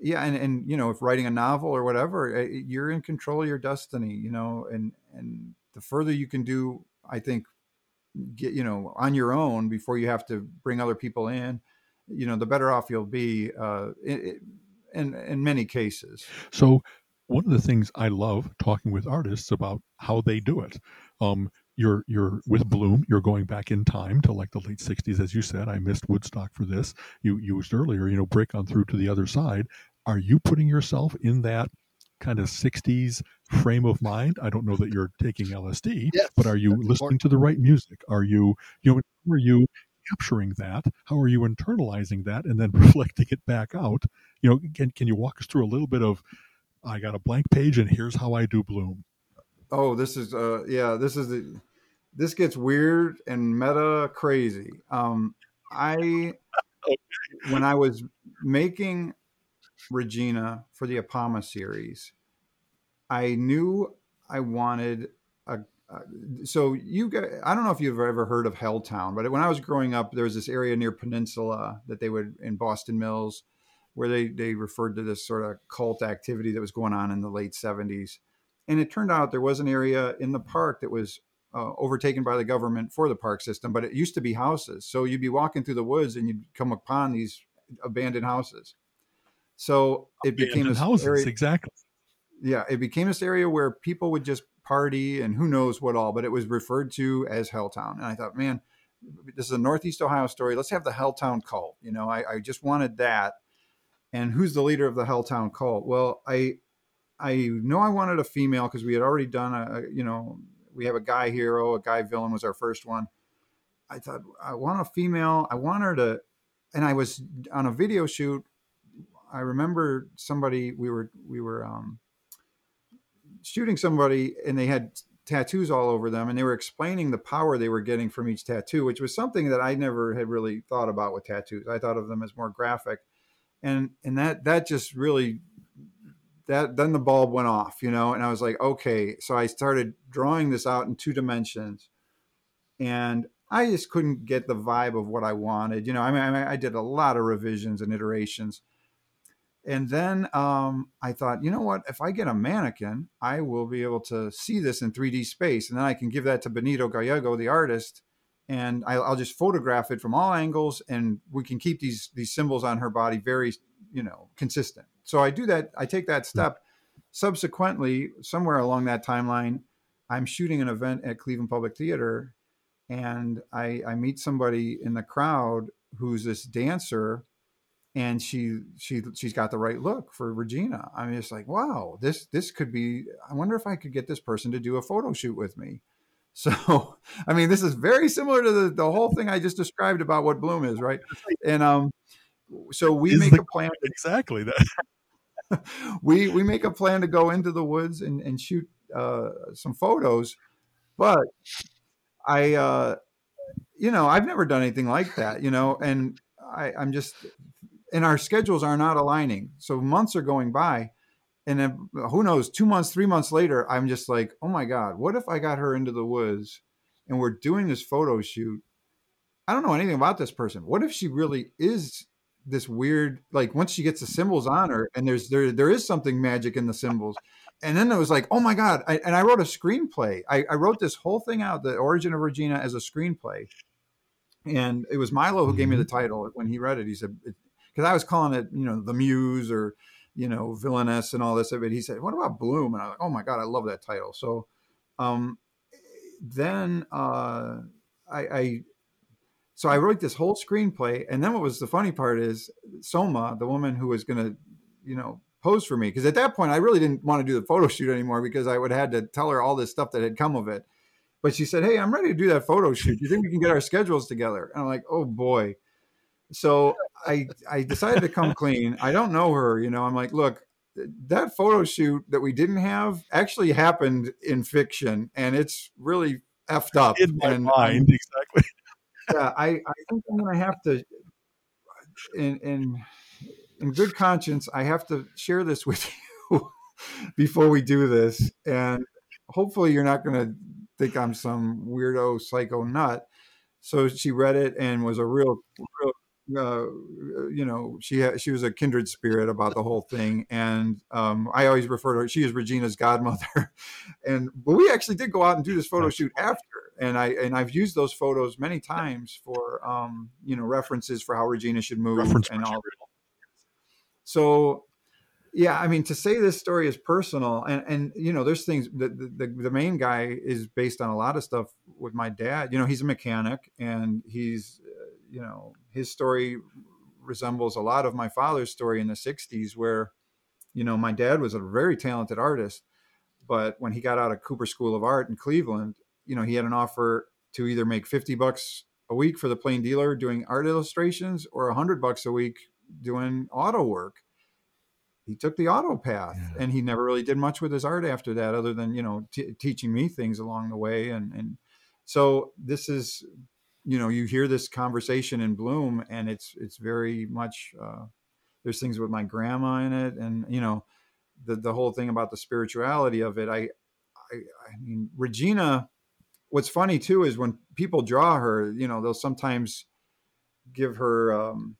yeah, and, and you know, if writing a novel or whatever, eh, you're in control of your destiny, you know, and and the further you can do I think get you know on your own before you have to bring other people in you know the better off you'll be uh, in, in in many cases. So one of the things i love talking with artists about how they do it um, you're you're with bloom you're going back in time to like the late 60s as you said i missed woodstock for this. You used earlier you know break on through to the other side. Are you putting yourself in that kind of 60s frame of mind. I don't know that you're taking lsd yes, but are you listening important. to the right music? Are you you know are you capturing that? How are you internalizing that and then reflecting it back out? You know can, can you walk us through a little bit of i got a blank page and here's how i do bloom oh this is uh yeah this is the this gets weird and meta crazy. Um i when i was making Regina for the Apama series, I knew I wanted a. so you got, I don't know if you've ever heard of Helltown, but when I was growing up, there was this area near Peninsula that they would in Boston Mills, where they they referred to this sort of cult activity that was going on in the late '70s, and it turned out there was an area in the park that was uh, overtaken by the government for the park system, but it used to be houses. So you'd be walking through the woods and you'd come upon these abandoned houses. So it became a houses area, exactly. Yeah, it became this area where people would just party and who knows what all, but it was referred to as Helltown. And I thought, man, this is a Northeast Ohio story. Let's have the Helltown cult. You know, I, I just wanted that. And who's the leader of the Helltown cult? Well, I I know I wanted a female because we had already done a, you know, we have a guy hero, a guy villain was our first one. I thought I want a female. I want her to, and I was on a video shoot I remember somebody we were we were um, shooting somebody and they had tattoos all over them and they were explaining the power they were getting from each tattoo which was something that I never had really thought about with tattoos. I thought of them as more graphic. And and that that just really that then the bulb went off, you know, and I was like, okay, so I started drawing this out in two dimensions. And I just couldn't get the vibe of what I wanted. You know, I mean, I, did a lot of revisions and iterations and then um, I thought, you know what? If I get a mannequin, I will be able to see this in 3D space, and then I can give that to Benito Gallego, the artist, and I'll, I'll just photograph it from all angles, and we can keep these these symbols on her body very, you know, consistent. So I do that. I take that step. Subsequently, somewhere along that timeline, I'm shooting an event at Cleveland Public Theater, and I, I meet somebody in the crowd who's this dancer and she she she's got the right look for Regina. I mean, it's like, wow, this this could be. I wonder if I could get this person to do a photo shoot with me. So, I mean, this is very similar to the, the whole thing I just described about what Bloom is, right? And um, so we is make a plan. exactly that. we we make a plan to go into the woods and and shoot uh, some photos, but I, uh, you know, I've never done anything like that, you know, and I, I'm just and our schedules are not aligning. So months are going by, and then who knows? Two months, three months later, I'm just like, oh my god, what if I got her into the woods, and we're doing this photo shoot, I don't know anything about this person. What if she really is this weird like once she gets the symbols on her and there's there there is something magic in the symbols and then it was like oh my god I, and i wrote a screenplay I, I, wrote this whole thing out the origin of regina as a screenplay and it was milo who gave me the mm-hmm. title when he read it he said because i was calling it you know the muse or you know villainess and all this it he said what about bloom and i was like oh my god i love that title so um then uh I, I so I wrote this whole screenplay, and then what was the funny part is Soma, the woman who was to, you know, pose for me, because at that point I really didn't want to do the photo shoot anymore because I would have had to tell her all this stuff that had come of it. But she said, "Hey, I'm ready to do that photo shoot. Do you think we can get our schedules together?" And I'm like, "Oh boy." So I I decided to come clean. I don't know her, you know. I'm like, "Look, that photo shoot that we didn't have actually happened in fiction, and it's really effed up." In my and, mind, exactly yeah, I, I think I'm going to have to, in, in in good conscience, I have to share this with you before we do this, and hopefully you're not going to think I'm some weirdo psycho nut. So she read it and was a real, real uh, you know, she had, she was a kindred spirit about the whole thing, and um, I always refer to her. She is Regina's godmother, and but we actually did go out and do this photo shoot after, and I and I've used those photos many times for um, you know references for how Regina should move Reference and all. So yeah i mean to say this story is personal and and you know there's things the, the the main guy is based on a lot of stuff with my dad you know he's a mechanic and he's you know, his story resembles a lot of my father's story in the 60s, where, you know, my dad was a very talented artist. But when he got out of Cooper School of Art in Cleveland, you know, he had an offer to either make 50 bucks a week for the plain dealer doing art illustrations or 100 bucks a week doing auto work. He took the auto path yeah. and he never really did much with his art after that, other than, you know, t- teaching me things along the way. And, and so this is you know you hear this conversation in bloom and it's it's very much uh, there's things with my grandma in it and you know the the whole thing about the spirituality of it. I i, I mean regina what's funny too is when people draw her you know they'll sometimes give her um,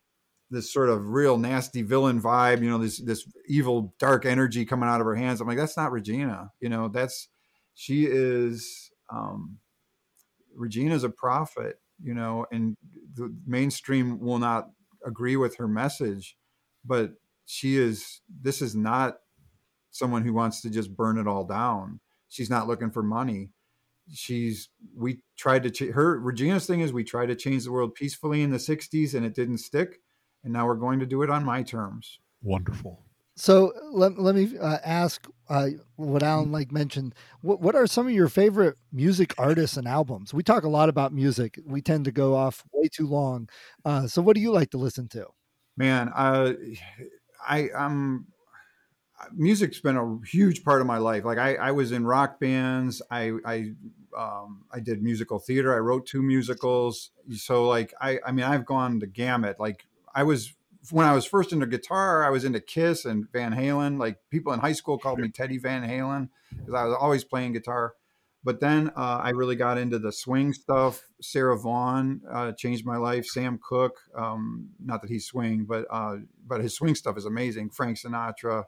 this sort of real nasty villain vibe you know this this evil dark energy coming out of her hands. I'm like that's not regina you know that's she is um regina's a prophet you know, and the mainstream will not agree with her message, but she is, this is not someone who wants to just burn it all down. She's not looking for money. She's, we tried to, ch- her, Regina's thing is we tried to change the world peacefully in the 60s and it didn't stick. And now we're going to do it on my terms. Wonderful. So let, let me uh, ask uh, what Alan like mentioned. What what are some of your favorite music artists and albums? We talk a lot about music. We tend to go off way too long. Uh, so what do you like to listen to? Man, uh, I I'm music's been a huge part of my life. Like I, I was in rock bands. I I um, I did musical theater. I wrote two musicals. So like I I mean I've gone the gamut. Like I was when I was first into guitar, I was into Kiss and Van Halen. Like people in high school called me Teddy Van Halen because I was always playing guitar. But then uh, I really got into the swing stuff. Sarah Vaughan uh, changed my life. Sam Cooke, um, not that he's swing, but uh, but his swing stuff is amazing. Frank Sinatra.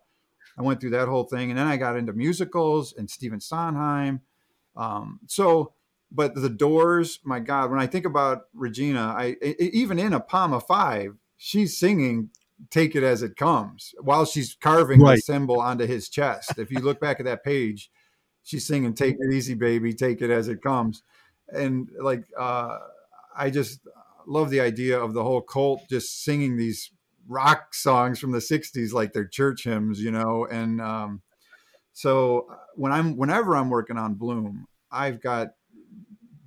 I went through that whole thing, and then I got into musicals and Stephen Sondheim. Um, so, but the Doors, my God, when I think about Regina, I even in Apama Five, she's singing take it as it comes while she's carving right. the symbol onto his chest. If you look back at that page, she's singing take it easy baby, take it as it comes. And like uh I just love the idea of the whole cult just singing these rock songs from the 60s like they're church hymns, you know, and um so uh, when I'm whenever I'm working on Bloom, I've got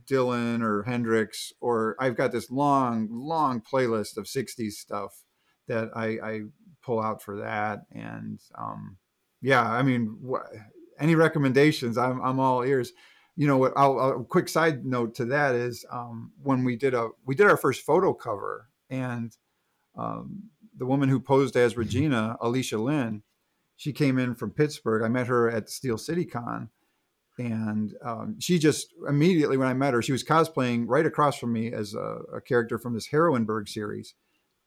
Dylan or Hendrix, or I've got this long, long playlist of 60s stuff that I, I pull out for that. And um, yeah, I mean, wh- any recommendations, I'm, I'm all ears. You know, what I'll, a quick side note to that is um, when we did a we did our first photo cover, and um, the woman who posed as Regina, Alicia Lynn, she came in from Pittsburgh. I met her at Steel City Con, and um, she just immediately when I met her, she was cosplaying right across from me as a, a character from this Heroineburg series.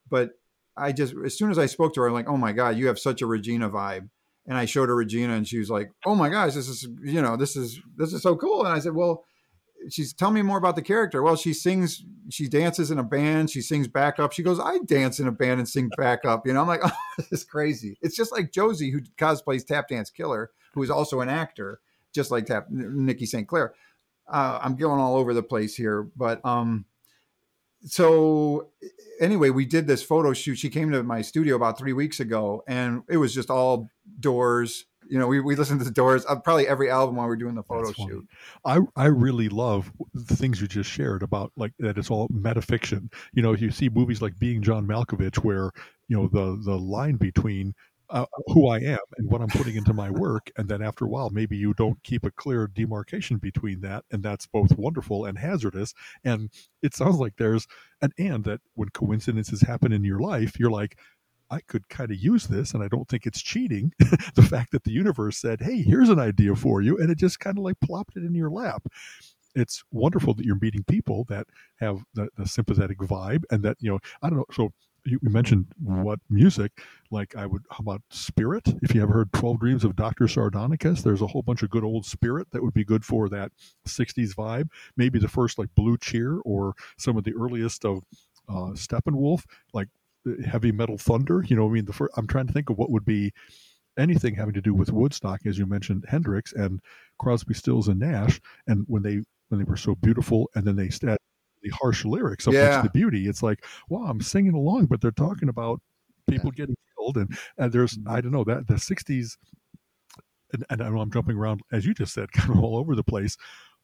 But I just as soon as I spoke to her, I'm like, oh my god, you have such a Regina vibe. And I showed her Regina, and she was like, "Oh my gosh, this is you know this is this is so cool." And I said, "Well." she's tell me more about the character. Well, she sings, she dances in a band, she sings backup. She goes, I dance in a band and sing backup. You know, I'm like, oh, this is crazy. It's just like Josie, who cosplays Tap Dance Killer, who is also an actor just like that, Nikki St. Clair. Uh, I'm going all over the place here, but um, so anyway, we did this photo shoot. She came to my studio about three weeks ago, and it was just all doors. You know, we, we listened to the doors. Uh, probably every album while we are doing the photo shoot. I I really love the things you just shared about like that. It's all metafiction. You know, you see movies like Being John Malkovich, where you know the the line between uh, who I am and what I'm putting into my work. And then after a while, maybe you don't keep a clear demarcation between that. And that's both wonderful and hazardous. And it sounds like there's an and that when coincidences happen in your life, you're like, I could kind of use this, and I don't think it's cheating. the fact that the universe said, Hey, here's an idea for you, and it just kind of like plopped it in your lap it's wonderful that you're meeting people that have the, the, sympathetic vibe and that you know i don't know so you mentioned what music like i would how about spirit? If you ever heard 12 dreams of dr sardonicus there's a whole bunch of good old spirit that would be good for that 60s vibe. Maybe the first like blue cheer or some of the earliest of uh, steppenwolf like uh, heavy metal thunder you know i mean? The first, i'm trying to think of what would be anything having to do with woodstock as you mentioned hendrix and crosby stills and nash and when they when they were so beautiful and then they st- the harsh lyrics of yeah. the beauty. It's like, wow, I'm singing along, but they're talking about people getting killed, and and there's. I don't know that the '60s, and, and I know I'm jumping around as you just said, kind of all over the place.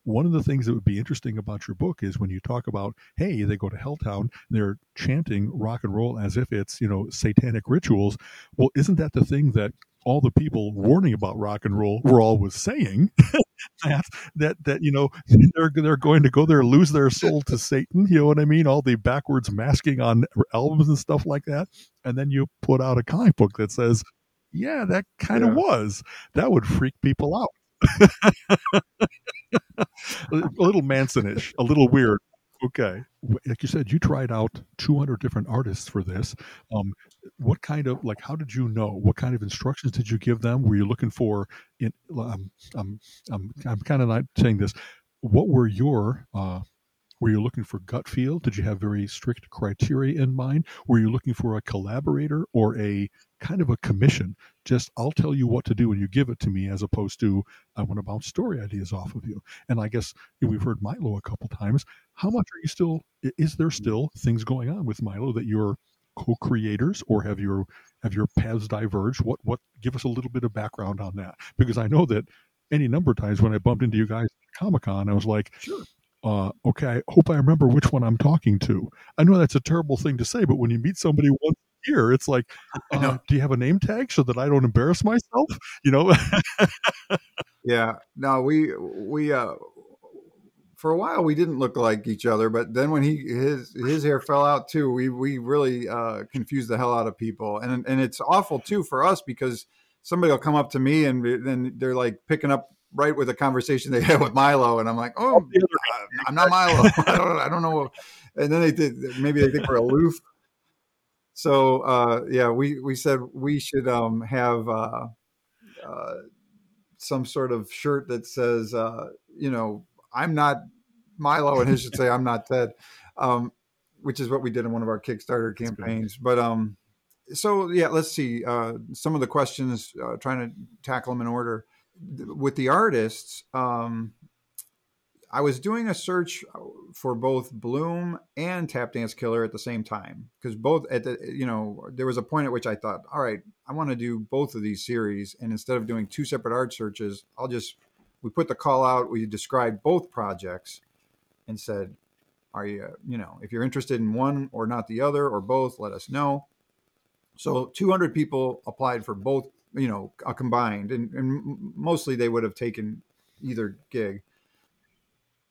One of the things that would be interesting about your book is when you talk about, hey, they go to Helltown, they're chanting rock and roll as if it's you know satanic rituals. Well, isn't that the thing that all the people warning about rock and roll were always saying that that that you know they're they're going to go there lose their soul to Satan. You know what I mean? All the backwards masking on albums and stuff like that, and then you put out a comic book that says, "Yeah, that kind of yeah. was." That would freak people out. a little Mansonish, a little weird. Okay, like you said, you tried out 200 different artists for this. Um, what kind of like? How did you know? What kind of instructions did you give them? Were you looking for? In, um, um, I'm I'm kind of not saying this. What were your uh, were you looking for gut feel? Did you have very strict criteria in mind? Were you looking for a collaborator or a kind of a commission? Just I'll tell you what to do and you give it to me, as opposed to I want to bounce story ideas off of you. And I guess we've heard Milo a couple times. How much are you still? Is there still things going on with Milo that you're co-creators, or have your have your paths diverged? What what? Give us a little bit of background on that, because I know that any number of times when I bumped into you guys at Comic Con, I was like, sure uh, okay, I hope I remember which one I'm talking to. I know that's a terrible thing to say, but when you meet somebody once a year, it's like, uh, do you have a name tag so that I don't embarrass myself? You know? yeah. No, we we uh, for a while we didn't look like each other, but then when he his his hair fell out too, we we really uh, confused the hell out of people, and and it's awful too for us because somebody will come up to me and then they're like picking up right with a conversation they had with Milo, and I'm like, oh, I'm not Milo. I don't, I don't know. And then they did. Maybe they think we're aloof. So uh, yeah, we we said we should um, have uh, uh, some sort of shirt that says, uh, you know, I'm not Milo, and his should say, I'm not Ted, um, which is what we did in one of our Kickstarter campaigns. But um, so yeah, let's see uh, some of the questions, uh, trying to tackle them in order with the artists, um, I was doing a search for both Bloom and Tap Dance Killer at the same time because both at the you know there was a point at which I thought, all right, I want to do both of these series, and instead of doing two separate art searches, I'll just we put the call out, we described both projects, and said, are you you know if you're interested in one or not the other or both, let us know. So 200 people applied for both you know, combined, and, and mostly they would have taken either gig.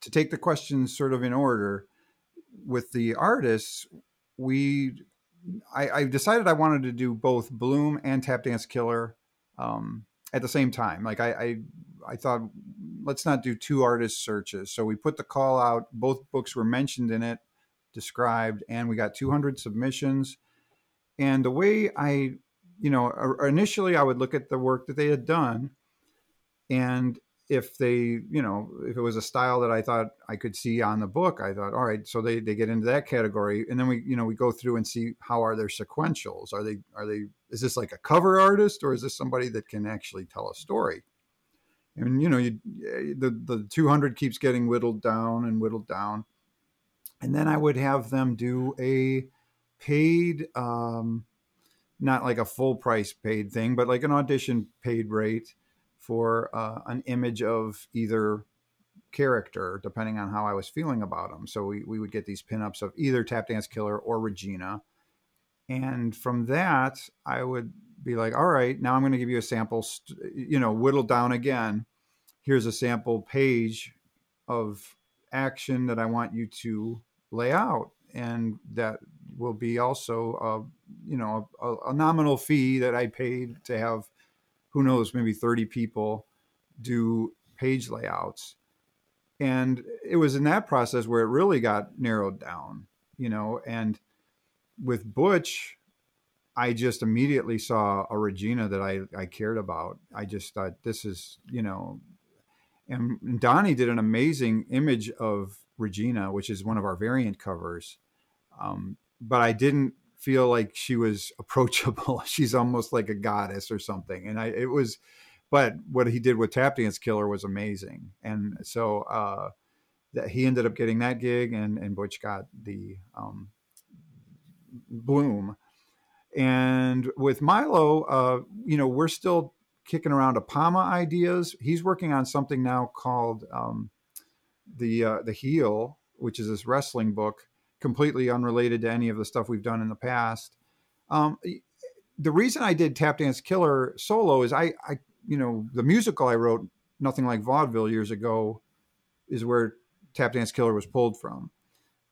To take the questions sort of in order, with the artists, we I, I, decided I wanted to do both Bloom and Tap Dance Killer um, at the same time. Like I, I, I thought, let's not do two artist searches. So we put the call out. Both books were mentioned in it, described, and we got 200 submissions. And the way I, you know, initially I would look at the work that they had done, and if they, you know, if it was a style that I thought I could see on the book, I thought, all right, so they, they get into that category. And then we, you know, we go through and see how are their sequentials? Are they, are they, is this like a cover artist or is this somebody that can actually tell a story? And, you know, you, the, the 200 keeps getting whittled down and whittled down. And then I would have them do a paid, um, not like a full price paid thing, but like an audition paid rate for uh, an image of either character, depending on how I was feeling about them. So we, we would get these pinups of either Tap Dance Killer or Regina. And from that, I would be like, all right, now I'm going to give you a sample, st- you know, whittled down again. Here's a sample page of action that I want you to lay out. And that will be also, a, you know, a, a nominal fee that I paid to have who knows, maybe 30 people do page layouts. And it was in that process where it really got narrowed down, you know. And with Butch, I just immediately saw a Regina that I, I cared about. I just thought this is, you know, and Donnie did an amazing image of Regina, which is one of our variant covers. Um, but I didn't feel like she was approachable. She's almost like a goddess or something. And I, it was, but what he did with Tap Dance Killer was amazing. And so, uh, that he ended up getting that gig and, and Butch got the, um, Bloom. And with Milo, uh, you know, we're still kicking around Apama ideas. He's working on something now called, um, the, uh, the heel, which is this wrestling book completely unrelated to any of the stuff we've done in the past. Um, the reason I did Tap Dance Killer solo is I, I, you know, the musical I wrote, Nothing Like Vaudeville years ago, is where Tap Dance Killer was pulled from.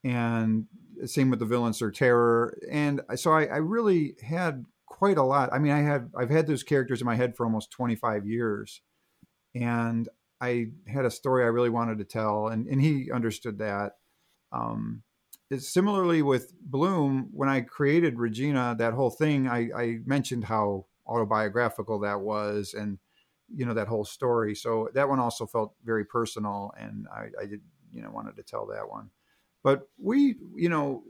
And same with the villain Sir Terror. And so I, I really had quite a lot. I mean, I had I've had those characters in my head for almost 25 years. And I had a story I really wanted to tell, and, and he understood that. Um, similarly with Bloom, when I created Regina, that whole thing, I, I, mentioned how autobiographical that was and, you know, that whole story. So that one also felt very personal and I, I did, you know, wanted to tell that one. But we, you know,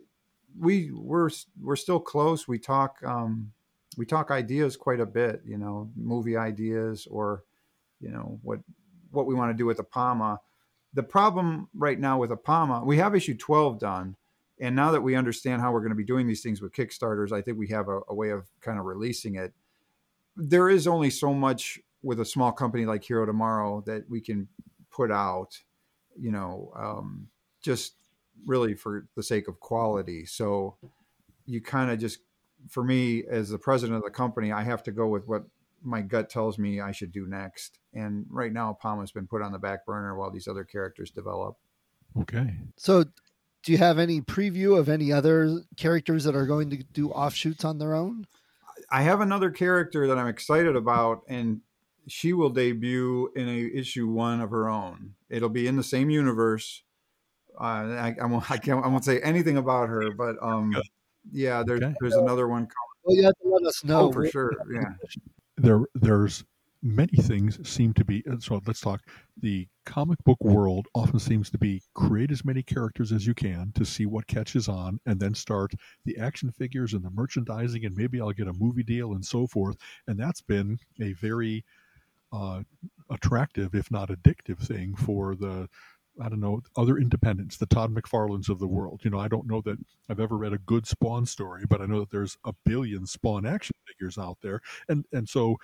we we're we're still close. We talk um, we talk ideas quite a bit, you know, movie ideas or, you know, what what we want to do with Apama. The problem right now with Apama, we have issue 12 done, and now that we understand how we're going to be doing these things with Kickstarters, I think we have a, a way of kind of releasing it. There is only so much with a small company like Hero Tomorrow that we can put out, you know, um, just really for the sake of quality. So you kind of just, for me as the president of the company, I have to go with what my gut tells me I should do next. And right now, Apama has been put on the back burner while these other characters develop. Okay. So do you have any preview of any other characters that are going to do offshoots on their own? I have another character that I'm excited about, and she will debut in a issue one of her own. It'll be in the same universe. Uh, I, I, won't, I, can't, I won't say anything about her, but um, yeah, there's okay. there's another one. Coming. Well, you have to let us know. Oh, for sure. Yeah. There, there's many things seem to be so let's talk. The comic book world often seems to be create as many characters as you can to see what catches on and then start the action figures and the merchandising and maybe i'll get a movie deal and so forth. And that's been a very uh, attractive if not addictive thing for the I don't know, other independents, the Todd McFarlanes of the world. You know, I don't know that I've ever read a good Spawn story, but I know that there's a billion Spawn action figures out there. And and so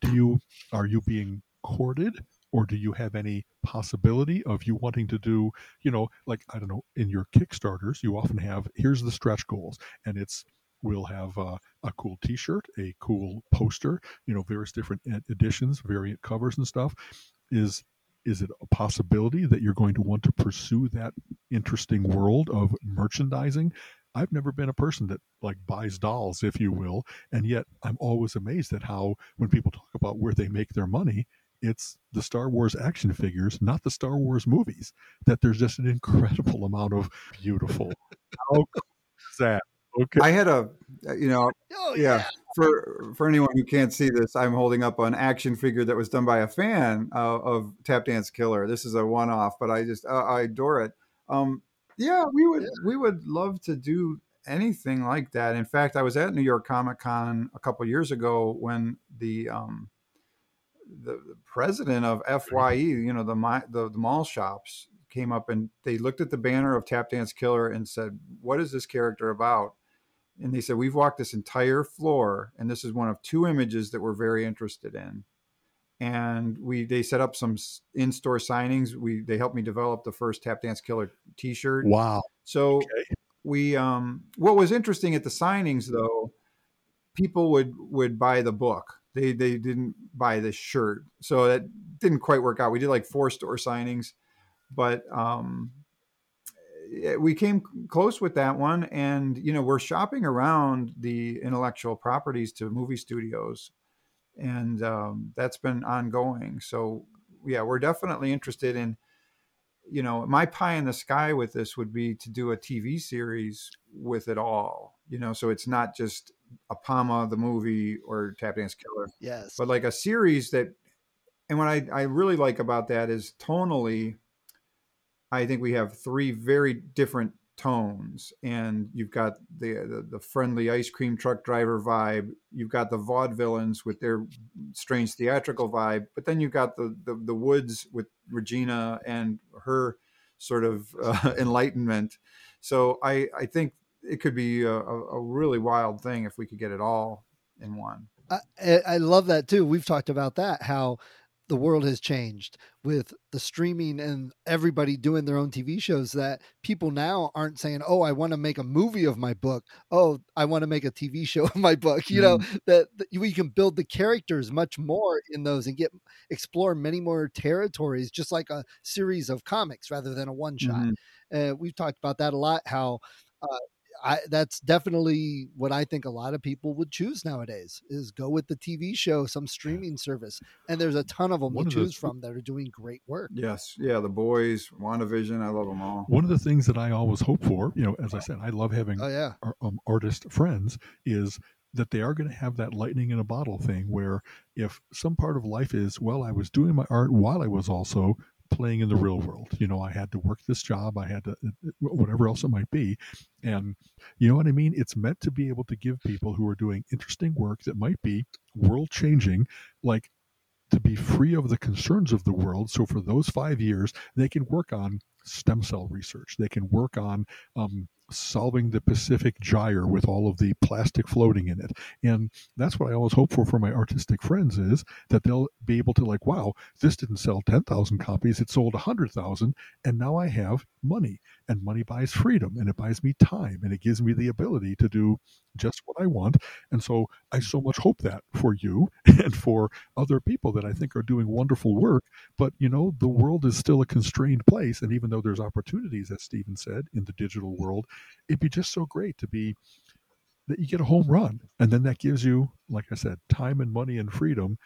do you are you being courted or do you have any possibility of you wanting to do, you know, like I don't know, in your Kickstarters, you often have here's the stretch goals and it's we'll have uh, a cool t-shirt a cool poster you know various different editions variant covers and stuff is is it a possibility that you're going to want to pursue that interesting world of merchandising I've never been a person that like buys dolls, if you will, and yet I'm always amazed at how when people talk about where they make their money, it's the Star Wars action figures, not the Star Wars movies. That there's just an incredible amount of beautiful. How cool is that? Okay. I had a, you know, Oh yeah. yeah. For for anyone who can't see this, I'm holding up an action figure that was done by a fan uh, of Tap Dance Killer. This is a one off, but I just uh, I adore it. Um, yeah, we would we would love to do anything like that. In fact, I was at New York Comic Con a couple years ago when the um, the, the president of FYE, you know, the, the the mall shops came up and they looked at the banner of Tap Dance Killer and said, "What is this character about?" And they said, "We've walked this entire floor, and this is one of two images that we're very interested in." And we they set up some in-store signings. We they helped me develop the first Tap Dance Killer T-shirt. Wow. So Okay. we um what was interesting at the signings though people would would buy the book they they didn't buy the shirt so that didn't quite work out we did like four store signings but um we came close with that one and you know we're shopping around the intellectual properties to movie studios and um, that's been ongoing so yeah we're definitely interested in you know, my pie in the sky with this would be to do a TV series with it all, you know, so it's not just a Apama, the movie, or Tap Dance Killer, Yes. but like a series that, and what I, I really like about that is tonally, I think we have three very different tones and you've got the, the the friendly ice cream truck driver vibe you've got the vaudevillains with their strange theatrical vibe but then you've got the the, the woods with regina and her sort of uh, enlightenment so i i think it could be a, a really wild thing if we could get it all in one I- I love that too. We've talked about that how the world has changed with the streaming and everybody doing their own TV shows that people now aren't saying, "Oh, I want to make a movie of my book." Oh, I want to make a TV show of my book. You know that, that we can build the characters much more in those and get explore many more territories, just like a series of comics rather than a one shot. Mhm. Uh, we've talked about that a lot. How uh, I, that's definitely what I think a lot of people would choose nowadays is go with the TV show, some streaming service, and there's a ton of them One to of the- choose from that are doing great work. yes yeah the boys wandavision i love them all. One of the things that I always hope for, you know, as I said, I love having Oh yeah, ar- um, artist friends is that they are going to have that lightning in a bottle thing where if some part of life is well i was doing my art while i was also playing in the real world. You know i had to work this job i had to uh, whatever else it might be. And you know what i mean? It's meant to be able to give people who are doing interesting work that might be world changing like to be free of the concerns of the world. So for those five years they can work on stem cell research. They can work on um, solving the Pacific gyre with all of the plastic floating in it. And that's what I always hope for for my artistic friends is that they'll be able to like, wow, this didn't sell 10,000 copies, it sold 100,000 and now I have money and money buys freedom and it buys me time and it gives me the ability to do just what I want. And so I so much hope that for you and for other people that I think are doing wonderful work. But you know, the world is still a constrained place. And even though there's opportunities, as Stephen said, in the digital world, it'd be just so great to be that you get a home run. And then that gives you, like I said, time and money and freedom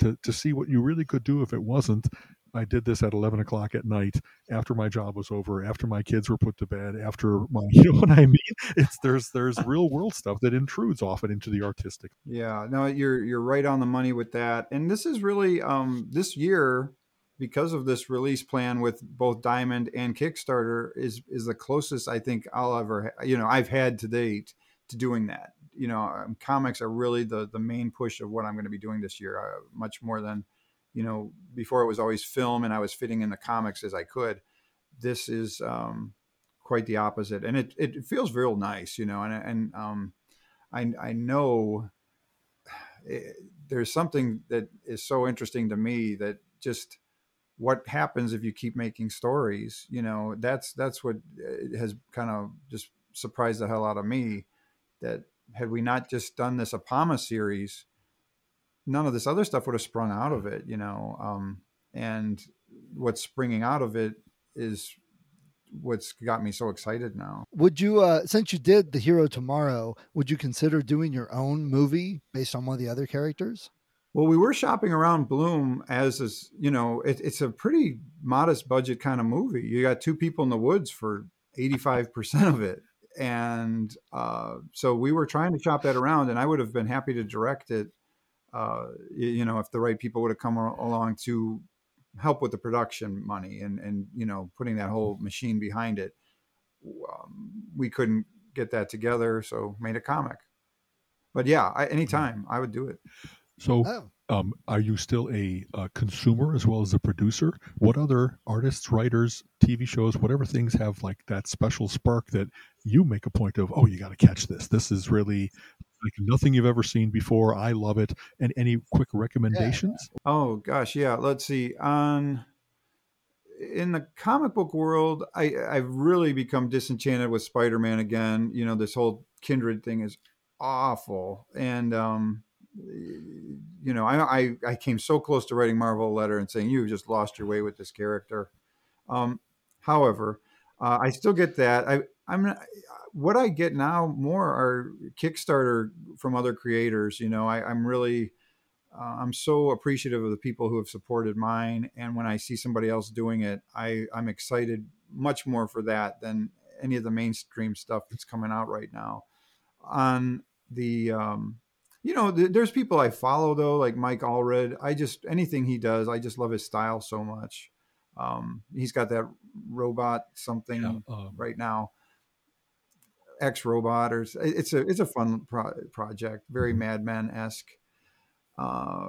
to, to see what you really could do if it wasn't. I did this at 11 o'clock at night after my job was over, after my kids were put to bed, after my, you know what I mean? It's there's, there's real world stuff that intrudes often into the artistic. Yeah, no, you're you're right on the money with that. And this is really um this year because of this release plan with both Diamond and Kickstarter is is the closest I think I'll ever you know I've had to date to doing that. You know, um, comics are really the the main push of what I'm going to be doing this year, uh, much more than you know before it was always film and I was fitting in the comics as I could. This is um quite the opposite and it it feels real nice, you know, and and um I I know it, there's something that is so interesting to me that just what happens if you keep making stories you know that's that's what uh, has kind of just surprised the hell out of me that had we not just done this apama series none of this other stuff would have sprung out of it you know um, and what's springing out of it is what's got me so excited now. Would you, uh, since you did the Hero Tomorrow, would you consider doing your own movie based on one of the other characters? Well, we were shopping around Bloom as this, you know, it, it's a pretty modest budget kind of movie. You got two people in the woods for 85% of it. And uh, so we were trying to shop that around, and I would have been happy to direct it, uh, you know, if the right people would have come along to help with the production money and, and you know, putting that whole machine behind it. Um, we couldn't get that together, so made a comic. But yeah, I, anytime I would do it. So, oh. um, are you still a, a, consumer as well as a producer? What other artists, writers, TV shows, whatever things have like that special spark that you make a point of? Oh, you got to catch this. This is really like nothing you've ever seen before. I love it. And any quick recommendations? Yeah. Oh gosh, yeah. Let's see. On in the comic book world, I I've really become disenchanted with Spider-Man again. You know, this whole kindred thing is awful, and um, you know, I, I, I came so close to writing Marvel a letter and saying you've just lost your way with this character. Um, however, uh, I still get that. I I'm what I get now more are Kickstarter from other creators. You know, I, I'm really uh, I'm so appreciative of the people who have supported mine, and when I see somebody else doing it, I I'm excited much more for that than any of the mainstream stuff that's coming out right now. On the um, you know, th- there's people I follow though, like Mike Allred. I just anything he does, I just love his style so much. Um, he's got that robot something yeah, um, right now, X robot, or it's a it's a fun pro- project, very mm-hmm. Madman esque. Uh,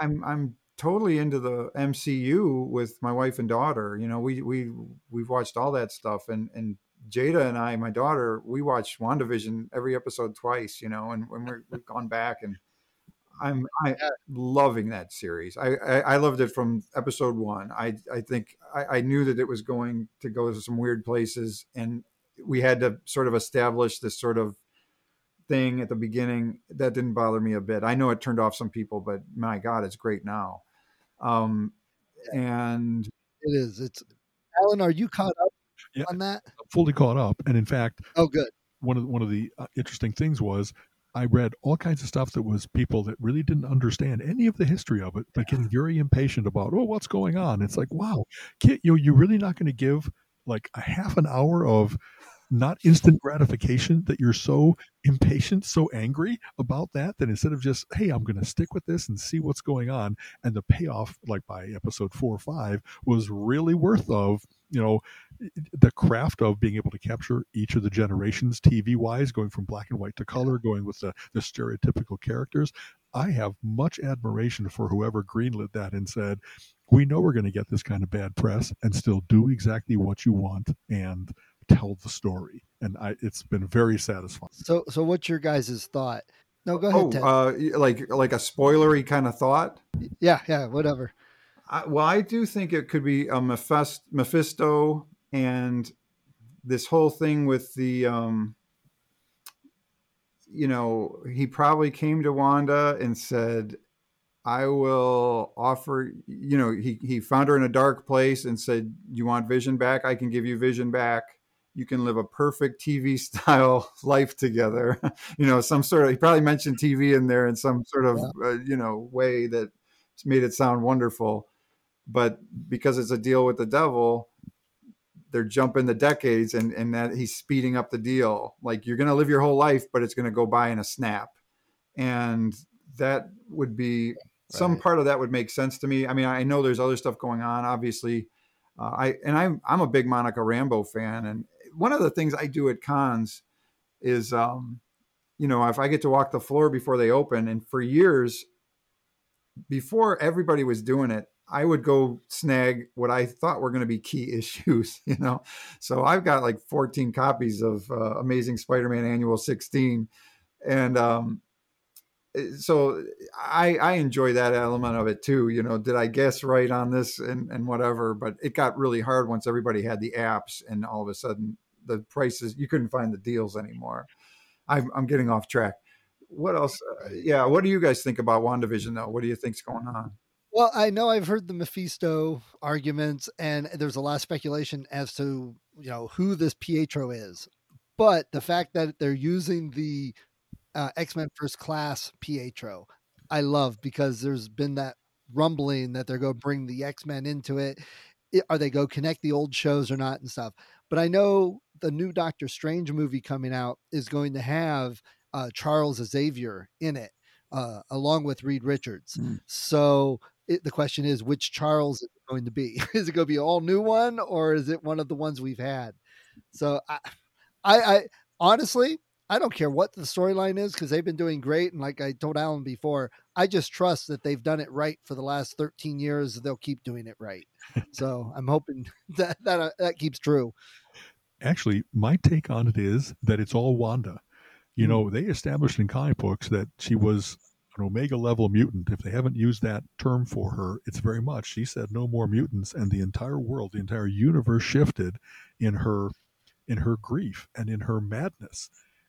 I'm I'm totally into the MCU with my wife and daughter. You know, we we we've watched all that stuff, and and Jada and I, my daughter, we watched WandaVision every episode twice, you know, and when we have gone back and I'm I, loving that series. I, I, I loved it from episode one. I I think I, I knew that it was going to go to some weird places, and we had to sort of establish this sort of thing at the beginning that didn't bother me a bit. I know it turned off some people, but my God, it's great now. Um, and it is. It's Alan. Are you caught up yeah, on that? Fully caught up, and in fact, oh, good. One of the, one of the uh, interesting things was I read all kinds of stuff that was people that really didn't understand any of the history of it, but getting very impatient about, oh, what's going on? It's like, wow, you know, you're really not going to give like a half an hour of not instant gratification that you're so impatient, so angry about that, that instead of just, hey, I'm going to stick with this and see what's going on, and the payoff, like by episode four or five, was really worth of you know the craft of being able to capture each of the generations tv wise going from black and white to color going with the, the stereotypical characters. I have much admiration for whoever greenlit that and said we know we're going to get this kind of bad press and still do exactly what you want and tell the story and I, it's been very satisfying. So so what's your guys' thought? No go ahead oh, uh, like like a spoilery kind of thought yeah yeah whatever. I, well, I do think it could be a Mephisto and this whole thing with the, um, you know, he probably came to Wanda and said, I will offer, you know, he, he found her in a dark place and said, You want vision back? I can give you vision back. You can live a perfect TV style life together. you know, some sort of, he probably mentioned TV in there in some sort of, yeah. uh, you know, way that made it sound wonderful but because it's a deal with the devil they're jumping the decades and and that he's speeding up the deal like you're going to live your whole life but it's going to go by in a snap and that would be right. some part of that would make sense to me i mean i know there's other stuff going on obviously uh, i and i'm i'm a big monica rambeau fan and one of the things i do at cons is um you know if i get to walk the floor before they open and for years before everybody was doing it I would go snag what I thought were going to be key issues, you know. So I've got like 14 copies of uh, Amazing Spider-Man Annual 16, and um, eh, so I I enjoy that element of it too. You know, did I guess right on this and and whatever? But it got really hard once everybody had the apps, and all of a sudden the prices you couldn't find the deals anymore. I'm I'm getting off track. What else? Uh, yeah, what do you guys think about WandaVision though? What do you think's going on? Well, I know I've heard the Mephisto arguments, and there's a lot of speculation as to you know who this Pietro is. But the fact that they're using the uh, X Men First Class Pietro, I love because there's been that rumbling that they're going to bring the X Men into it. Are they go connect the old shows or not and stuff? But I know the new Doctor Strange movie coming out is going to have uh, Charles Xavier in it, uh, along with Reed Richards. Mm. So it, the question is, which Charles is going to be? is it going to be an all new one, or is it one of the ones we've had? So I, I, I honestly, I don't care what the storyline is because they've been doing great. And like I told Alan before, I just trust that they've done it right for the last 13 years. They'll keep doing it right. so I'm hoping that that, uh, that keeps true. Actually, my take on it is that it's all Wanda. You know, they established in comic books that she was an omega level mutant. If they haven't used that term for her, it's very much. She said no more mutants, and the entire world, the entire universe shifted in her in her grief and in her madness.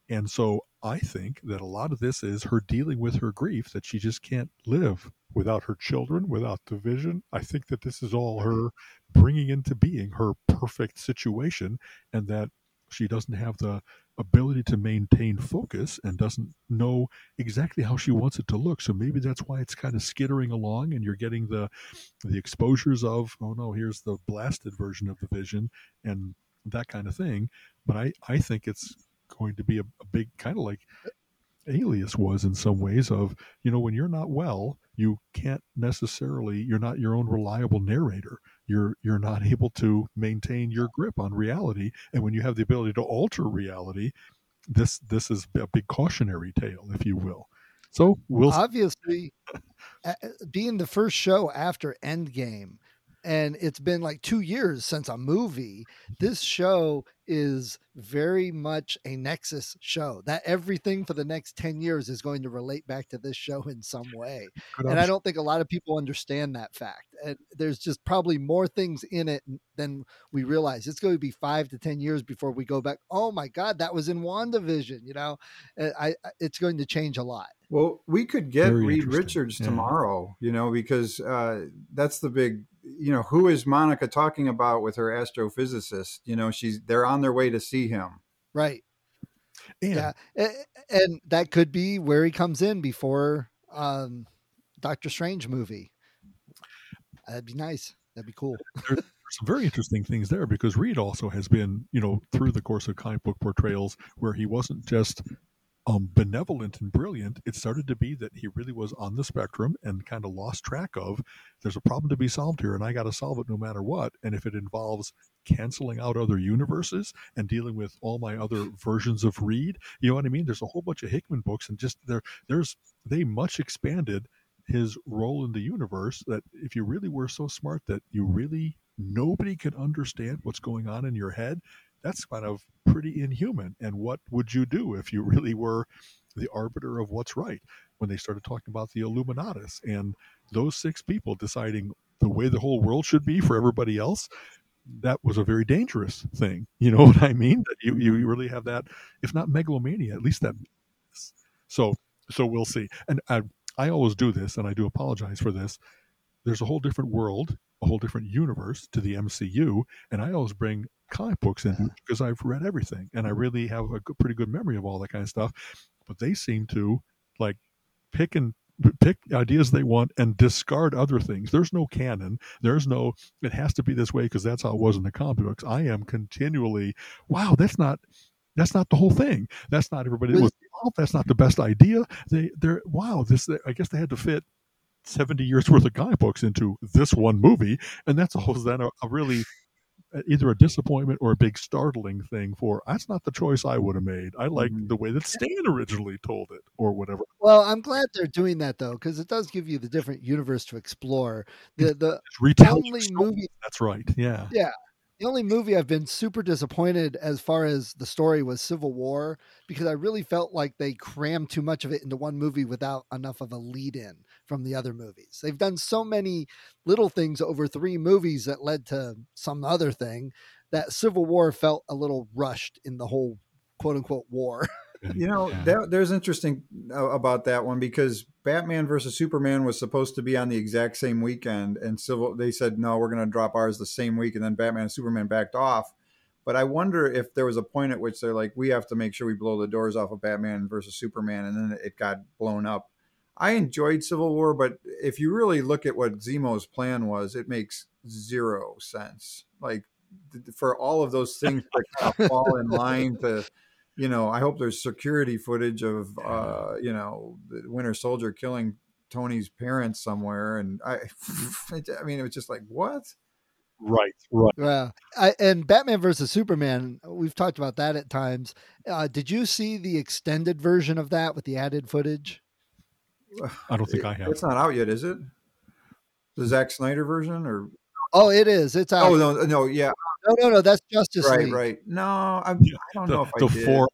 And so I think that a lot of this is her dealing with her grief that she just can't live without her children, without the vision. I think that this is all her bringing into being her perfect situation and that she doesn't have the ability to maintain focus and doesn't know exactly how she wants it to look. So maybe that's why it's kind of skittering along and you're getting the the exposures of, oh no, here's the blasted version of the vision and that kind of thing. But I, I think it's going to be a, a big kind of like alias was in some ways of you know when you're not well you can't necessarily you're not your own reliable narrator. You're you're not able to maintain your grip on reality. And when you have the ability to alter reality this this is a big cautionary tale if you will. So we'll obviously being the first show after endgame and it's been like two years since a movie. This show is very much a Nexus show. That everything for the next 10 years is going to relate back to this show in some way. and I don't think a lot of people understand that fact. And there's just probably more things in it than we realize. It's going to be five to 10 years before we go back. Oh my God, that was in WandaVision. You know, I, I it's going to change a lot. Well, we could get Very Reed Richards yeah. tomorrow, you know, because uh, that's the big, you know, who is Monica talking about with her astrophysicist? You know, she's they're on their way to see him. Right. Yeah. yeah. And that could be where he comes in before um, Doctor Strange movie. That'd be nice. That'd be cool. There's some very interesting things there because Reed also has been, you know, through the course of comic book portrayals where he wasn't just um, benevolent and brilliant, it started to be that he really was on the spectrum and kind of lost track of there's a problem to be solved here and I got to solve it no matter what. And if it involves canceling out other universes and dealing with all my other versions of Reed, you know what I mean? There's a whole bunch of Hickman books and just there, there's, they much expanded his role in the universe that if you really were so smart that you really nobody could understand what's going on in your head that's kind of pretty inhuman. And what would you do if you really were the arbiter of what's right? When they started talking about the Illuminatus and those six people deciding the way the whole world should be for everybody else, that was a very dangerous thing. You know what I mean? That you, you really have that, if not megalomania, at least that. So, so we'll see. And I, I always do this, and I do apologize for this. There's a whole different world, a whole different universe to the MCU, and I always bring comic books in because I've read everything and I really have a good, pretty good memory of all that kind of stuff. But they seem to like pick and pick ideas they want and discard other things. There's no canon. There's no, it has to be this way because that's how it was in the comic books. I am continually, wow, that's not, that's not the whole thing. That's not everybody was involved. That's not the best idea. They, they're, wow, this, I guess they had to fit 70 years worth of comic books into this one movie. And that's all then a, a really either a disappointment or a big startling thing for that's not the choice I would have made. I like mm-hmm. the way that Stan originally told it or whatever. Well, I'm glad they're doing that though because it does give you the different universe to explore. The the only movie that's right. Yeah. Yeah. The only movie I've been super disappointed as far as the story was Civil War because I really felt like they crammed too much of it into one movie without enough of a lead in from the other movies. They've done so many little things over three movies that led to some other thing that Civil War felt a little rushed in the whole quote unquote war. You know, that, there's interesting uh, about that one because Batman versus Superman was supposed to be on the exact same weekend, and Civil they said no, we're going to drop ours the same week, and then Batman and Superman backed off. But I wonder if there was a point at which they're like, we have to make sure we blow the doors off of Batman versus Superman, and then it got blown up. I enjoyed Civil War, but if you really look at what Zemo's plan was, it makes zero sense. Like th- for all of those things to kind of fall in line to, you know, I hope there's security footage of, uh, you know, the Winter Soldier killing Tony's parents somewhere, and I, I mean, it was just like what? Right, right. Yeah, I, and Batman versus Superman. We've talked about that at times. Uh, did you see the extended version of that with the added footage? I don't think I have. It's not out yet, is it? The Zack Snyder version, or Oh, it is. It's out. oh no, no, yeah, no, no, no. That's Justice right, League. right. No, I, I don't The, know if the I did. four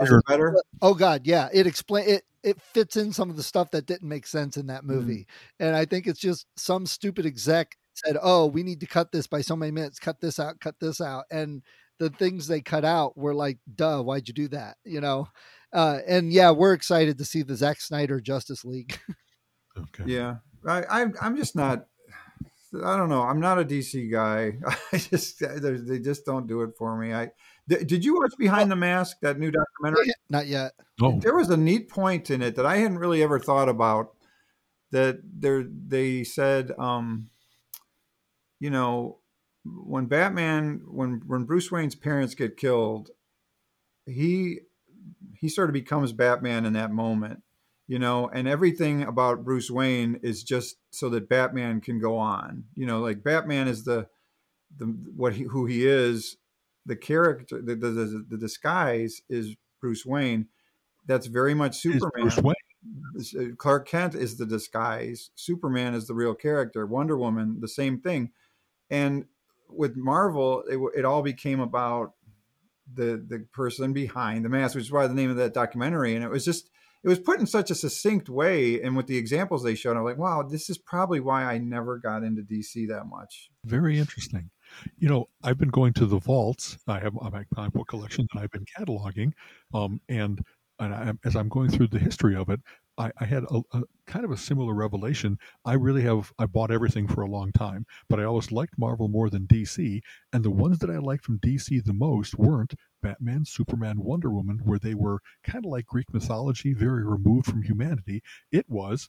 Is it better? Oh God, yeah. It explain it. It fits in some of the stuff that didn't make sense in that Mm-hmm. movie, and I think it's just some stupid exec said, "Oh, we need to cut this by so many minutes. Cut this out. Cut this out." And the things they cut out were like, "Duh, why'd you do that?" You know. Uh, and yeah, we're excited to see the Zack Snyder Justice League. Okay. Yeah, I, I, I'm just not. I don't know. I'm not a DC guy. I just they they just don't do it for me. I did did you watch Behind the Mask that new documentary? Not yet. Oh, There was a neat point in it that I hadn't really ever thought about. That there they said, um, you know, when Batman when when Bruce Wayne's parents get killed, he he sort of becomes Batman in that moment, you know, and everything about Bruce Wayne is just so that Batman can go on. You know, like Batman is the the what he who he is, the character, the the, the, the disguise is Bruce Wayne. That's very much Superman. Bruce Wayne. Uh, Clark Kent is the disguise. Superman is the real character. Wonder Woman, the same thing. And with Marvel, it, it all became about the the person behind the mask, which is why the name of that documentary. And it was just it was put in such a succinct way, and with the examples they showed, I'm like, wow, this is probably why I never got into DC that much. Very interesting. You know, I've been going to the vaults. I have my comic book collection that I've been cataloging, um, and and I, as I'm going through the history of it, I, I had a, a kind of a similar revelation. I really have I bought everything for a long time, but I always liked Marvel more than DC, and the ones that I liked from DC the most weren't Batman, Superman, Wonder Woman, where they were kind of like Greek mythology, very removed from humanity. It was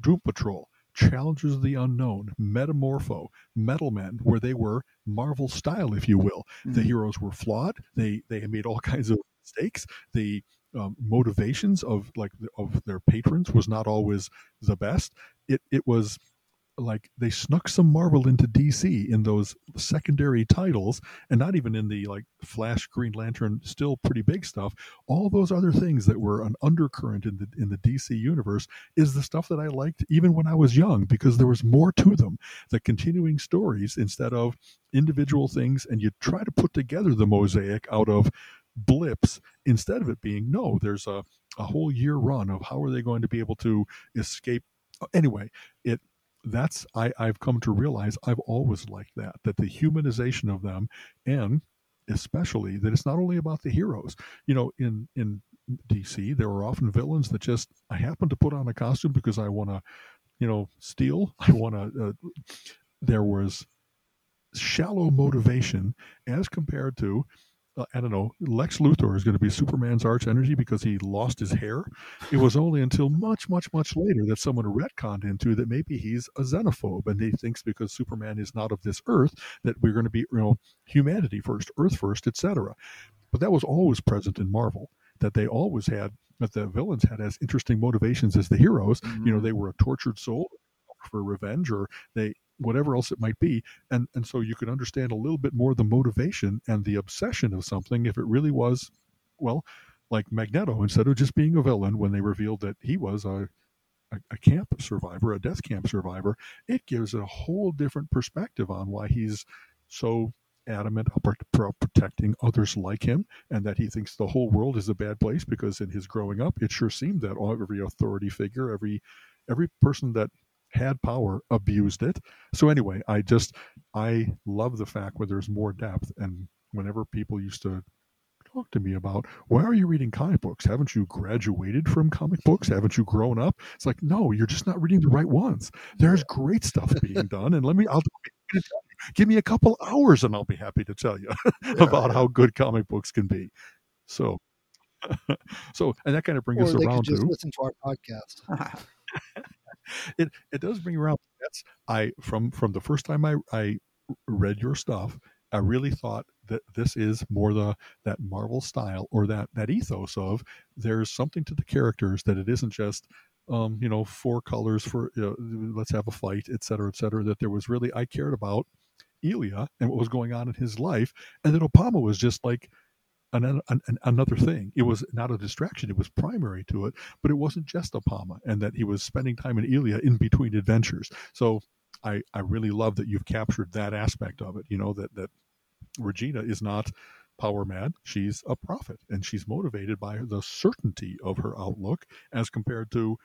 Doom Patrol, Challengers of the Unknown, Metamorpho, Metal Men, where they were Marvel style, if you will. The Mhm. heroes were flawed. They they made all kinds of mistakes. The um, motivations of like of their patrons was not always the best. It it was like they snuck some Marvel into DC in those secondary titles, and not even in the like Flash, Green Lantern, still pretty big stuff. All those other things that were an undercurrent in the in the DC universe is the stuff that I liked even when I was young because there was more to them. The continuing stories instead of individual things, and you try to put together the mosaic out of blips instead of it being no. There's a a whole year run of how are they going to be able to escape. Anyway, it that's I, I've come to realize I've always liked that that the humanization of them and especially that it's not only about the heroes. You know, in in DC there are often villains that just I happen to put on a costume because I want to, you know, steal. I want to. Uh, there was shallow motivation as compared to. Uh, I don't know. Lex Luthor is going to be Superman's arch energy because he lost his hair. It was only until much, much, much later that someone retconned into that maybe he's a xenophobe and he thinks because Superman is not of this earth that we're going to be, you know, humanity first, earth first, etc. But that was always present in Marvel. That they always had, that the villains had as interesting motivations as the heroes. You know, they were a tortured soul for revenge, or they whatever else it might be, and and so you could understand a little bit more the motivation and the obsession of something if it really was, well, like Magneto instead of just being a villain when they revealed that he was a a, a camp survivor, a death camp survivor, it gives a whole different perspective on why he's so adamant about protecting others like him and that he thinks the whole world is a bad place because in his growing up it sure seemed that every authority figure every every person that had power abused it so anyway i just i love the fact where there's more depth and whenever people used to talk to me about why are you reading comic books? Haven't you graduated from comic books? Haven't you grown up? It's like, no, you're just not reading the right ones. There's great stuff being done, and let me. I'll give me a couple hours, and I'll be happy to tell you about how good comic books can be. So, so, and that kind of brings or us they around could just to listen to our podcast. it it does bring around that's i from from the first time i i read your stuff i really thought that this is more the that marvel style or that that ethos of there's something to the characters that it isn't just um you know four colors for you know, let's have a fight et cetera et cetera that there was really i cared about Elia and what was going on in his life. And that Apama was just like an, an, an, another thing. It was not a distraction; it was primary to it. But it wasn't just Apama, and that he was spending time in Elia in between adventures. So I I really love that you've captured that aspect of it. You know that that Regina is not power mad; she's a prophet, and she's motivated by the certainty of her outlook as compared to.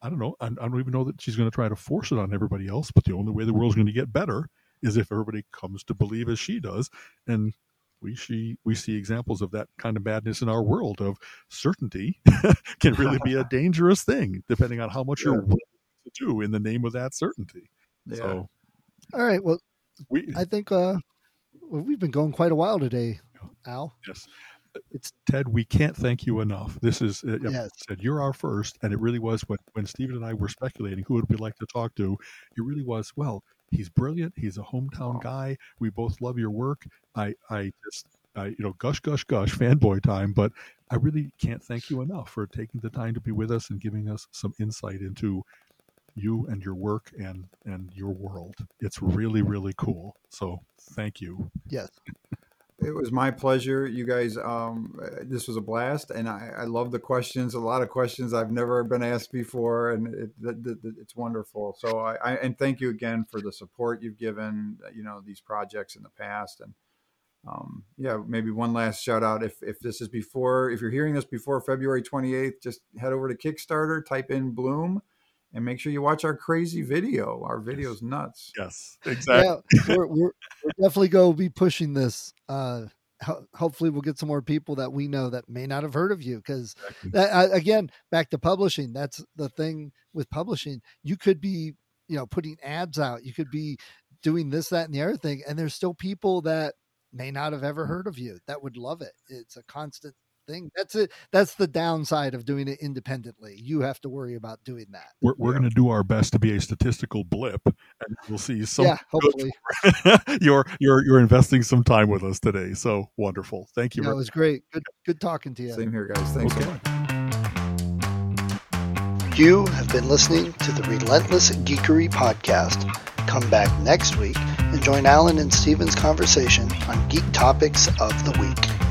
I don't know. I, I don't even know that she's going to try to force it on everybody else. But the only way the world's going to get better is if everybody comes to believe as she does. And we see we see examples of that kind of madness in our world of certainty can really be a dangerous thing depending on how much Yeah. you're willing to do in the name of that certainty. Yeah. So All right. Well, we I think uh, we've been going quite a while today, Al. yes. It's Ted, we can't thank you enough. This is uh, Yes. said you're our first, and it really was when when Stephen and I were speculating who would we like to talk to. It really was well. He's brilliant. He's a hometown guy. We both love your work. I I just I you know gush gush gush fanboy time, but I really can't thank you enough for taking the time to be with us and giving us some insight into you and your work and and your world. It's really really cool. So thank you. yes. It was my pleasure, you guys. Um, uh, this was a blast, and I, I love the questions. A lot of questions I've never been asked before, and it, th- th- it's wonderful. So I, I and thank you again for the support you've given. uh, You know these projects in the past, and um, yeah, maybe one last shout out. If if this is before, if you're hearing this before February 28th, just head over to Kickstarter, type in Bloom, and make sure you watch our crazy video. Our video's nuts. Yes, Yeah, we're, we're, we're definitely going to be pushing this. Uh, ho- hopefully, we'll get some more people that we know that may not have heard of you. Because that, uh, again, back to publishing. That's the thing with publishing. You could be, you know, putting ads out. You could be doing this, that, and the other thing, and there's still people that may not have ever heard of you that would love it. It's a constant thing. That's it. That's the downside of doing it independently. You have to worry about doing that. We're, we're Yeah. going to do our best to be a statistical blip, and we'll see some. yeah, hopefully. you're you're you're investing some time with us today, so wonderful. Thank you. No, it was great. Good, good talking to you. Same here, guys. Thanks so much. You have been listening to the Relentless Geekery Podcast. Come back next week and join Alan and Steven's conversation on geek topics of the week.